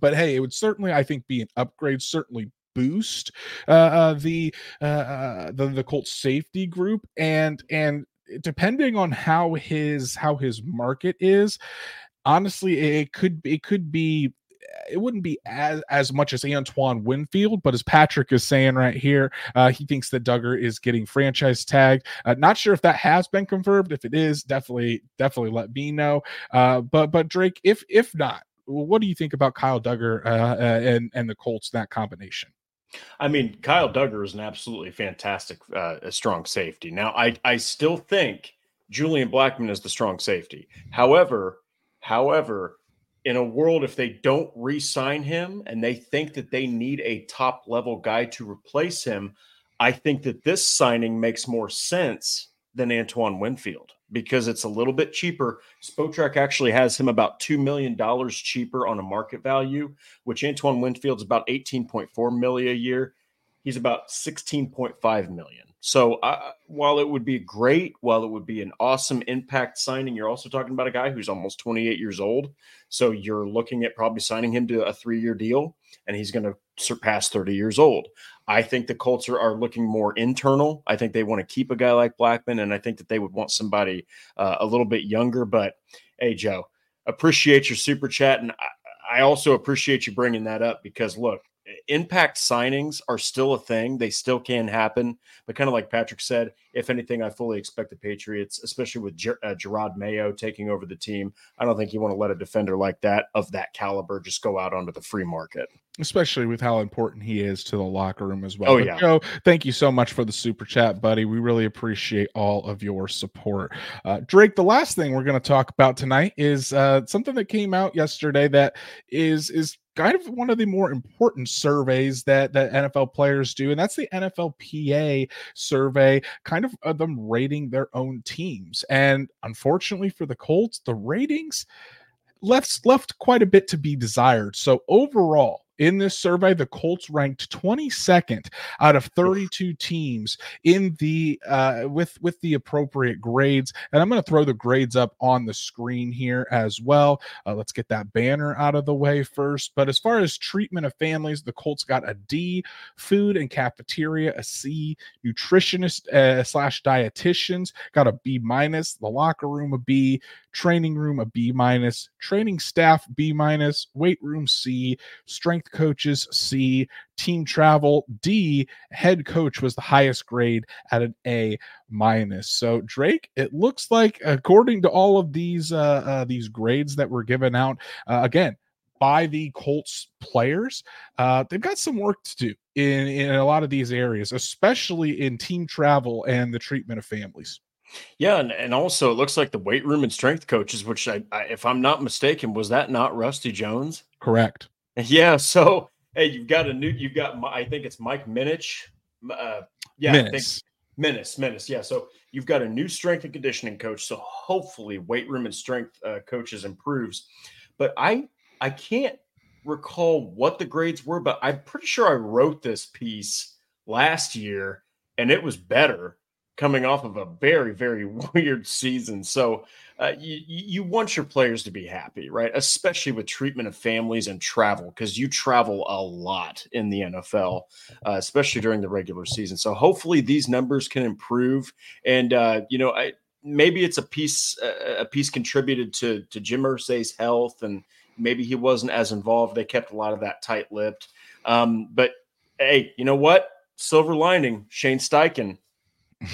but hey, it would certainly I think be an upgrade. Certainly boost uh, uh, the, uh, uh, the the Colts safety group and and depending on how his how his market is honestly it could it could be it wouldn't be as as much as Antoine Winfield, but as Patrick is saying right here, uh, he thinks that Dugger is getting franchise tagged. Uh, not sure if that has been confirmed. If it is, definitely definitely let me know. Uh, but but Drake, if if not, what do you think about Kyle Dugger uh, uh, and and the Colts that combination? I mean, Kyle Dugger is an absolutely fantastic, uh, strong safety. Now, I I still think Julian Blackmon is the strong safety. However, however in a world if they don't re-sign him and they think that they need a top level guy to replace him, I think that this signing makes more sense than Antoine Winfield because it's a little bit cheaper. Spotrac actually has him about $2 million cheaper on a market value, which Antoine Winfield's about 18.4 million a year. He's about 16.5 million. So uh, while it would be great, while it would be an awesome impact signing, you're also talking about a guy who's almost 28 years old. So you're looking at probably signing him to a three year deal, and he's going to surpass 30 years old. I think the Colts are, are, looking more internal. I think they want to keep a guy like Blackmon, and I think that they would want somebody uh, a little bit younger. But hey, Joe, appreciate your super chat, and I, I also appreciate you bringing that up because look, impact signings are still a thing. They still can happen. But kind of like Patrick said, if anything, I fully expect the Patriots, especially with Ger- uh, Jerod Mayo taking over the team. I don't think you want to let a defender like that of that caliber just go out onto the free market. Especially with how important he is to the locker room as well. Oh, but yeah. Joe, thank you so much for the super chat, buddy. We really appreciate all of your support. Uh, Drake, the last thing we're going to talk about tonight is uh, something that came out yesterday that is is kind of one of the more important surveys that that NFL players do, and that's the NFLPA survey, kind of, of them rating their own teams. And unfortunately for the Colts, the ratings left left quite a bit to be desired. So overall, in this survey, the Colts ranked 22nd out of 32 teams in the uh, with with the appropriate grades. And I'm going to throw the grades up on the screen here as well. Uh, let's get that banner out of the way first. But as far as treatment of families, the Colts got a D, food and cafeteria a C, nutritionist uh, slash dietitians got a B minus, the locker room a B, training room a B minus, training staff B minus, weight room C, strength coaches C, team travel D, head coach was the highest grade at an A minus. So Drake, it looks like according to all of these uh, uh these grades that were given out, uh, again by the Colts players, uh, they've got some work to do in in a lot of these areas, especially in team travel and the treatment of families. Yeah, and, and also it looks like the weight room and strength coaches, which I, I, if I'm not mistaken, was that not Rusty Jones? Correct. Yeah. So hey, you've got a new, you've got I think it's Mike Minich. Uh, yeah, Minnis. I think Menace, Menace. Yeah. So you've got a new strength and conditioning coach. So hopefully weight room and strength uh, coaches improves. But I I can't recall what the grades were, but I'm pretty sure I wrote this piece last year and it was better coming off of a very very weird season. So uh, you, you want your players to be happy right? Especially with treatment of families and travel because you travel a lot in the nfl uh, especially during the regular season. So hopefully these numbers can improve. And uh, you know I, maybe it's a piece a piece contributed to to jim Irsay's health and maybe he wasn't as involved. They kept a lot of that tight-lipped. Um, but hey you know what? Silver lining shane steichen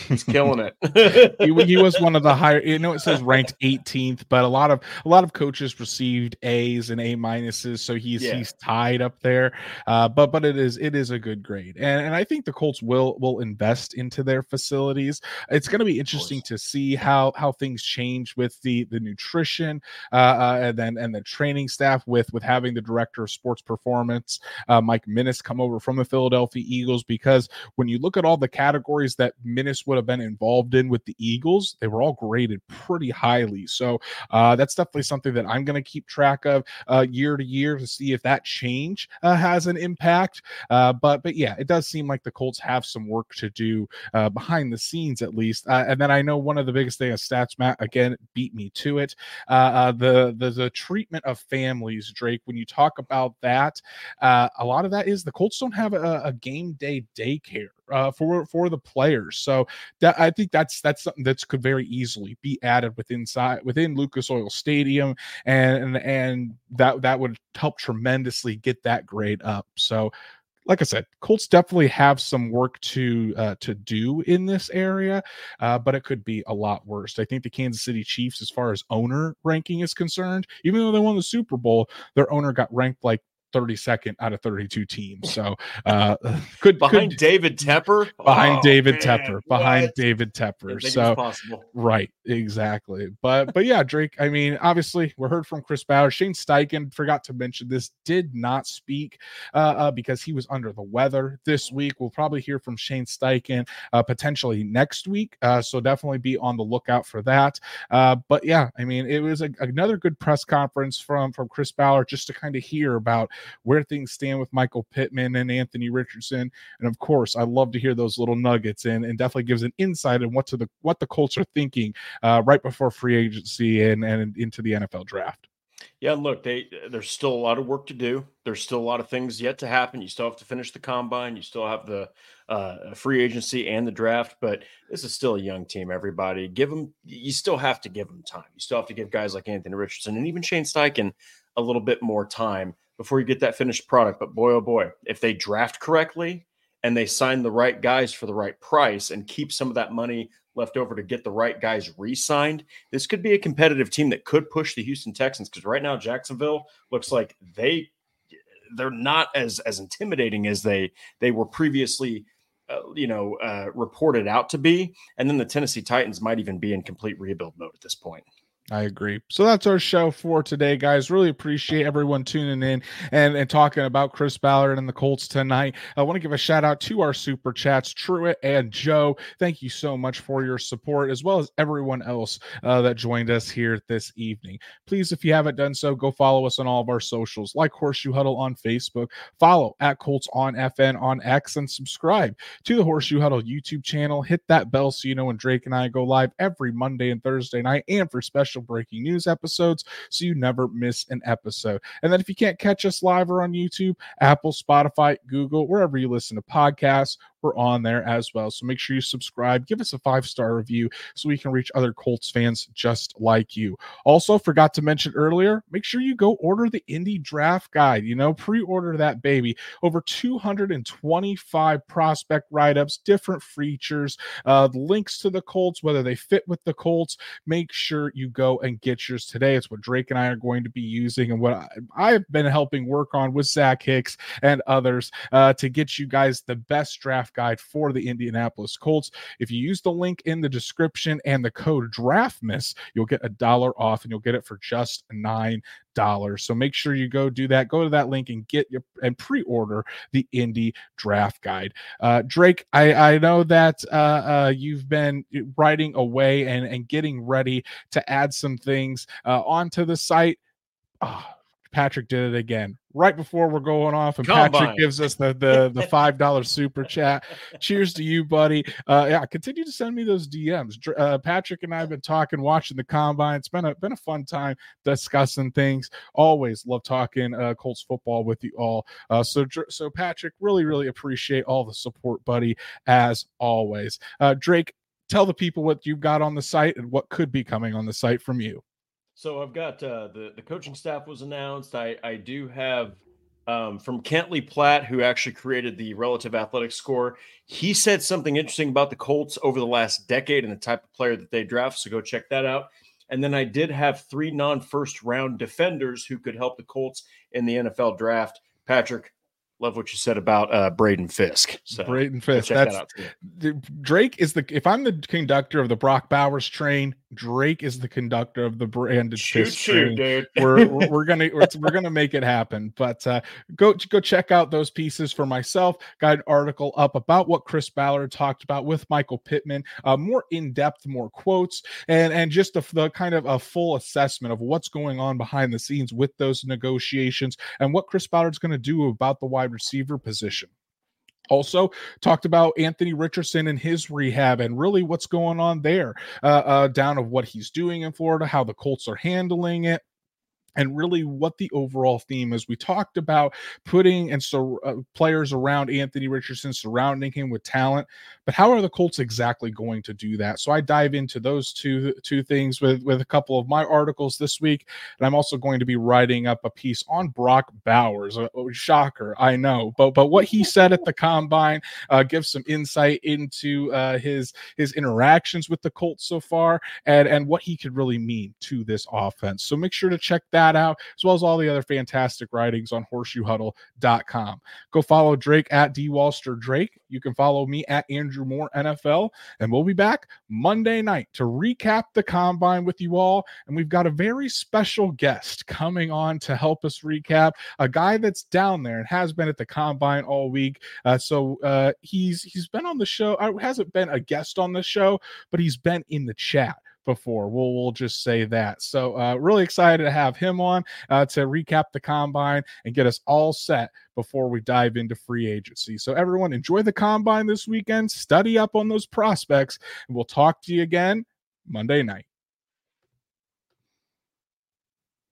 He's killing it. he, he, was one of the higher. You know, it says ranked 18th, but a lot of a lot of coaches received A's and A minuses, so he's yeah. he's tied up there. Uh, but but it is it is a good grade, and and I think the Colts will will invest into their facilities. It's going to be interesting to see how how things change with the the nutrition, uh, uh, and then and the training staff with with having the director of sports performance, uh, Mike Minnis, come over from the Philadelphia Eagles, because when you look at all the categories that Minnis previous would have been involved in with the Eagles, they were all graded pretty highly. So uh, that's definitely something that I'm going to keep track of uh, year to year to see if that change uh, has an impact. Uh, but but yeah, it does seem like the Colts have some work to do uh, behind the scenes at least. Uh, and then I know one of the biggest things stats, Matt, again beat me to it. the, the the treatment of families, Drake. When you talk about that, a lot of that is the Colts don't have a, a game day daycare uh, for for the players. So that I think that's that's something that could very easily be added within inside within Lucas Oil Stadium, and and that that would help tremendously get that grade up. So. Like I said, Colts definitely have some work to uh, to do in this area, uh, but it could be a lot worse. I think the Kansas City Chiefs, as far as owner ranking is concerned, even though they won the Super Bowl, their owner got ranked like 32nd out of 32 teams. So uh could behind could, David Tepper, behind oh, David man, Tepper, behind what? David Tepper. So possible. right, exactly. But but yeah, Drake. I mean, obviously, we heard from Chris Ballard. Shane Steichen forgot to mention this. Did not speak uh, uh, because he was under the weather this week. We'll probably hear from Shane Steichen uh, potentially next week. Uh, so definitely be on the lookout for that. Uh, but yeah, I mean, it was a, another good press conference from from Chris Ballard just to kind of hear about where things stand with Michael Pittman and Anthony Richardson. And of course, I love to hear those little nuggets and, and definitely gives an insight in what to the what the Colts are thinking uh, right before free agency and, and into the NFL draft. Yeah, look, they there's still a lot of work to do. There's still a lot of things yet to happen. You still have to finish the combine. You still have the uh, free agency and the draft, but this is still a young team. Everybody, give them. You still have to give them time. You still have to give guys like Anthony Richardson and even Shane Steichen a little bit more time before you get that finished product. But boy, oh boy, if they draft correctly and they sign the right guys for the right price and keep some of that money left over to get the right guys re-signed, this could be a competitive team that could push the Houston Texans. Because right now, Jacksonville looks like they they're not as as intimidating as they they were previously. Uh, you know, uh, reported out to be, and then the Tennessee Titans might even be in complete rebuild mode at this point. I agree. So that's our show for today, guys. Really appreciate everyone tuning in and, and talking about Chris Ballard and the Colts tonight. I want to give a shout out to our super chats, Truett and Joe. Thank you so much for your support, as well as everyone else uh, that joined us here this evening. Please, if you haven't done so, go follow us on all of our socials, like Horseshoe Huddle on Facebook, follow at Colts on FN on X, and subscribe to the Horseshoe Huddle YouTube channel. Hit that bell so you know when Drake and I go live every Monday and Thursday night, and for special breaking news episodes so you never miss an episode. And then if you can't catch us live or on YouTube, Apple, Spotify, Google, wherever you listen to podcasts, we're on there as well. So make sure you subscribe, give us a five star review so we can reach other Colts fans just like you. Also, forgot to mention earlier, make sure you go order the Indy Draft Guide. You know, pre order that baby. Over 225 prospect write ups, different features, uh, links to the Colts, whether they fit with the Colts. Make sure you go and get yours today. It's what Drake and I are going to be using and what I've been helping work on with Zach Hicks and others uh, to get you guys the best draft draft guide for the Indianapolis Colts. If you use the link in the description and the code DRAFTMAS, you'll get a dollar off and you'll get it for just nine dollars. So make sure you go do that. Go to that link and get your and pre-order the Indy Draft Guide. Uh, Drake, I I know that uh, uh, you've been writing away and and getting ready to add some things uh, onto the site. Oh, Patrick did it again right before we're going off, and Combine. Patrick gives us the the the five dollar super chat. Cheers to you, buddy. Uh, yeah, continue to send me those DMs. Uh, Patrick and I have been talking, watching the combine. It's been a been a fun time discussing things. Always love talking uh, Colts football with you all. Uh, so so Patrick, really really appreciate all the support, buddy. As always, uh, Drake. Tell the people what you've got on the site and what could be coming on the site from you. So I've got uh, the the coaching staff was announced. I I do have um, from Kent Lee Platte, who actually created the relative athletic score. He said something interesting about the Colts over the last decade and the type of player that they draft. So go check that out. And then I did have three non first round defenders who could help the Colts in the NFL draft. Patrick, love what you said about uh, Braden Fiske. So Braden Fiske. That's that Drake is the if I'm the conductor of the Brock Bowers train, Drake is the conductor of the branded shoot, shoot, dude. We're we're gonna we're, we're gonna make it happen. But uh, go go check out those pieces for myself. Got an article up about what Chris Ballard talked about with Michael Pittman, uh, more in depth, more quotes, and and just the, the kind of a full assessment of what's going on behind the scenes with those negotiations and what Chris Ballard's going to do about the wide receiver position. Also, talked about Anthony Richardson and his rehab and really what's going on there, uh, uh, down of what he's doing in Florida, how the Colts are handling it and really what the overall theme is. We talked about putting and so uh, players around Anthony Richardson, surrounding him with talent, but how are the Colts exactly going to do that? So I dive into those two two things with with a couple of my articles this week, and I'm also going to be writing up a piece on Brock Bowers. A, a shocker, I know, but but what he said at the combine uh, gives some insight into uh, his his interactions with the Colts so far, and and what he could really mean to this offense. So make sure to check that out, as well as all the other fantastic writings on horseshoehuddle.com. Go follow Drake at D Wallster Drake. You can follow me at Andrew Moore NFL, and we'll be back Monday night to recap the combine with you all. And we've got a very special guest coming on to help us recap a guy that's down there and has been at the combine all week. Uh, so uh, he's he's been on the show. Uh, hasn't been a guest on the show, but he's been in the chat before. We'll we'll just say that. So uh, really excited to have him on uh, to recap the combine and get us all set before we dive into free agency. So everyone enjoy the combine this weekend. Study up on those prospects, and we'll talk to you again Monday night.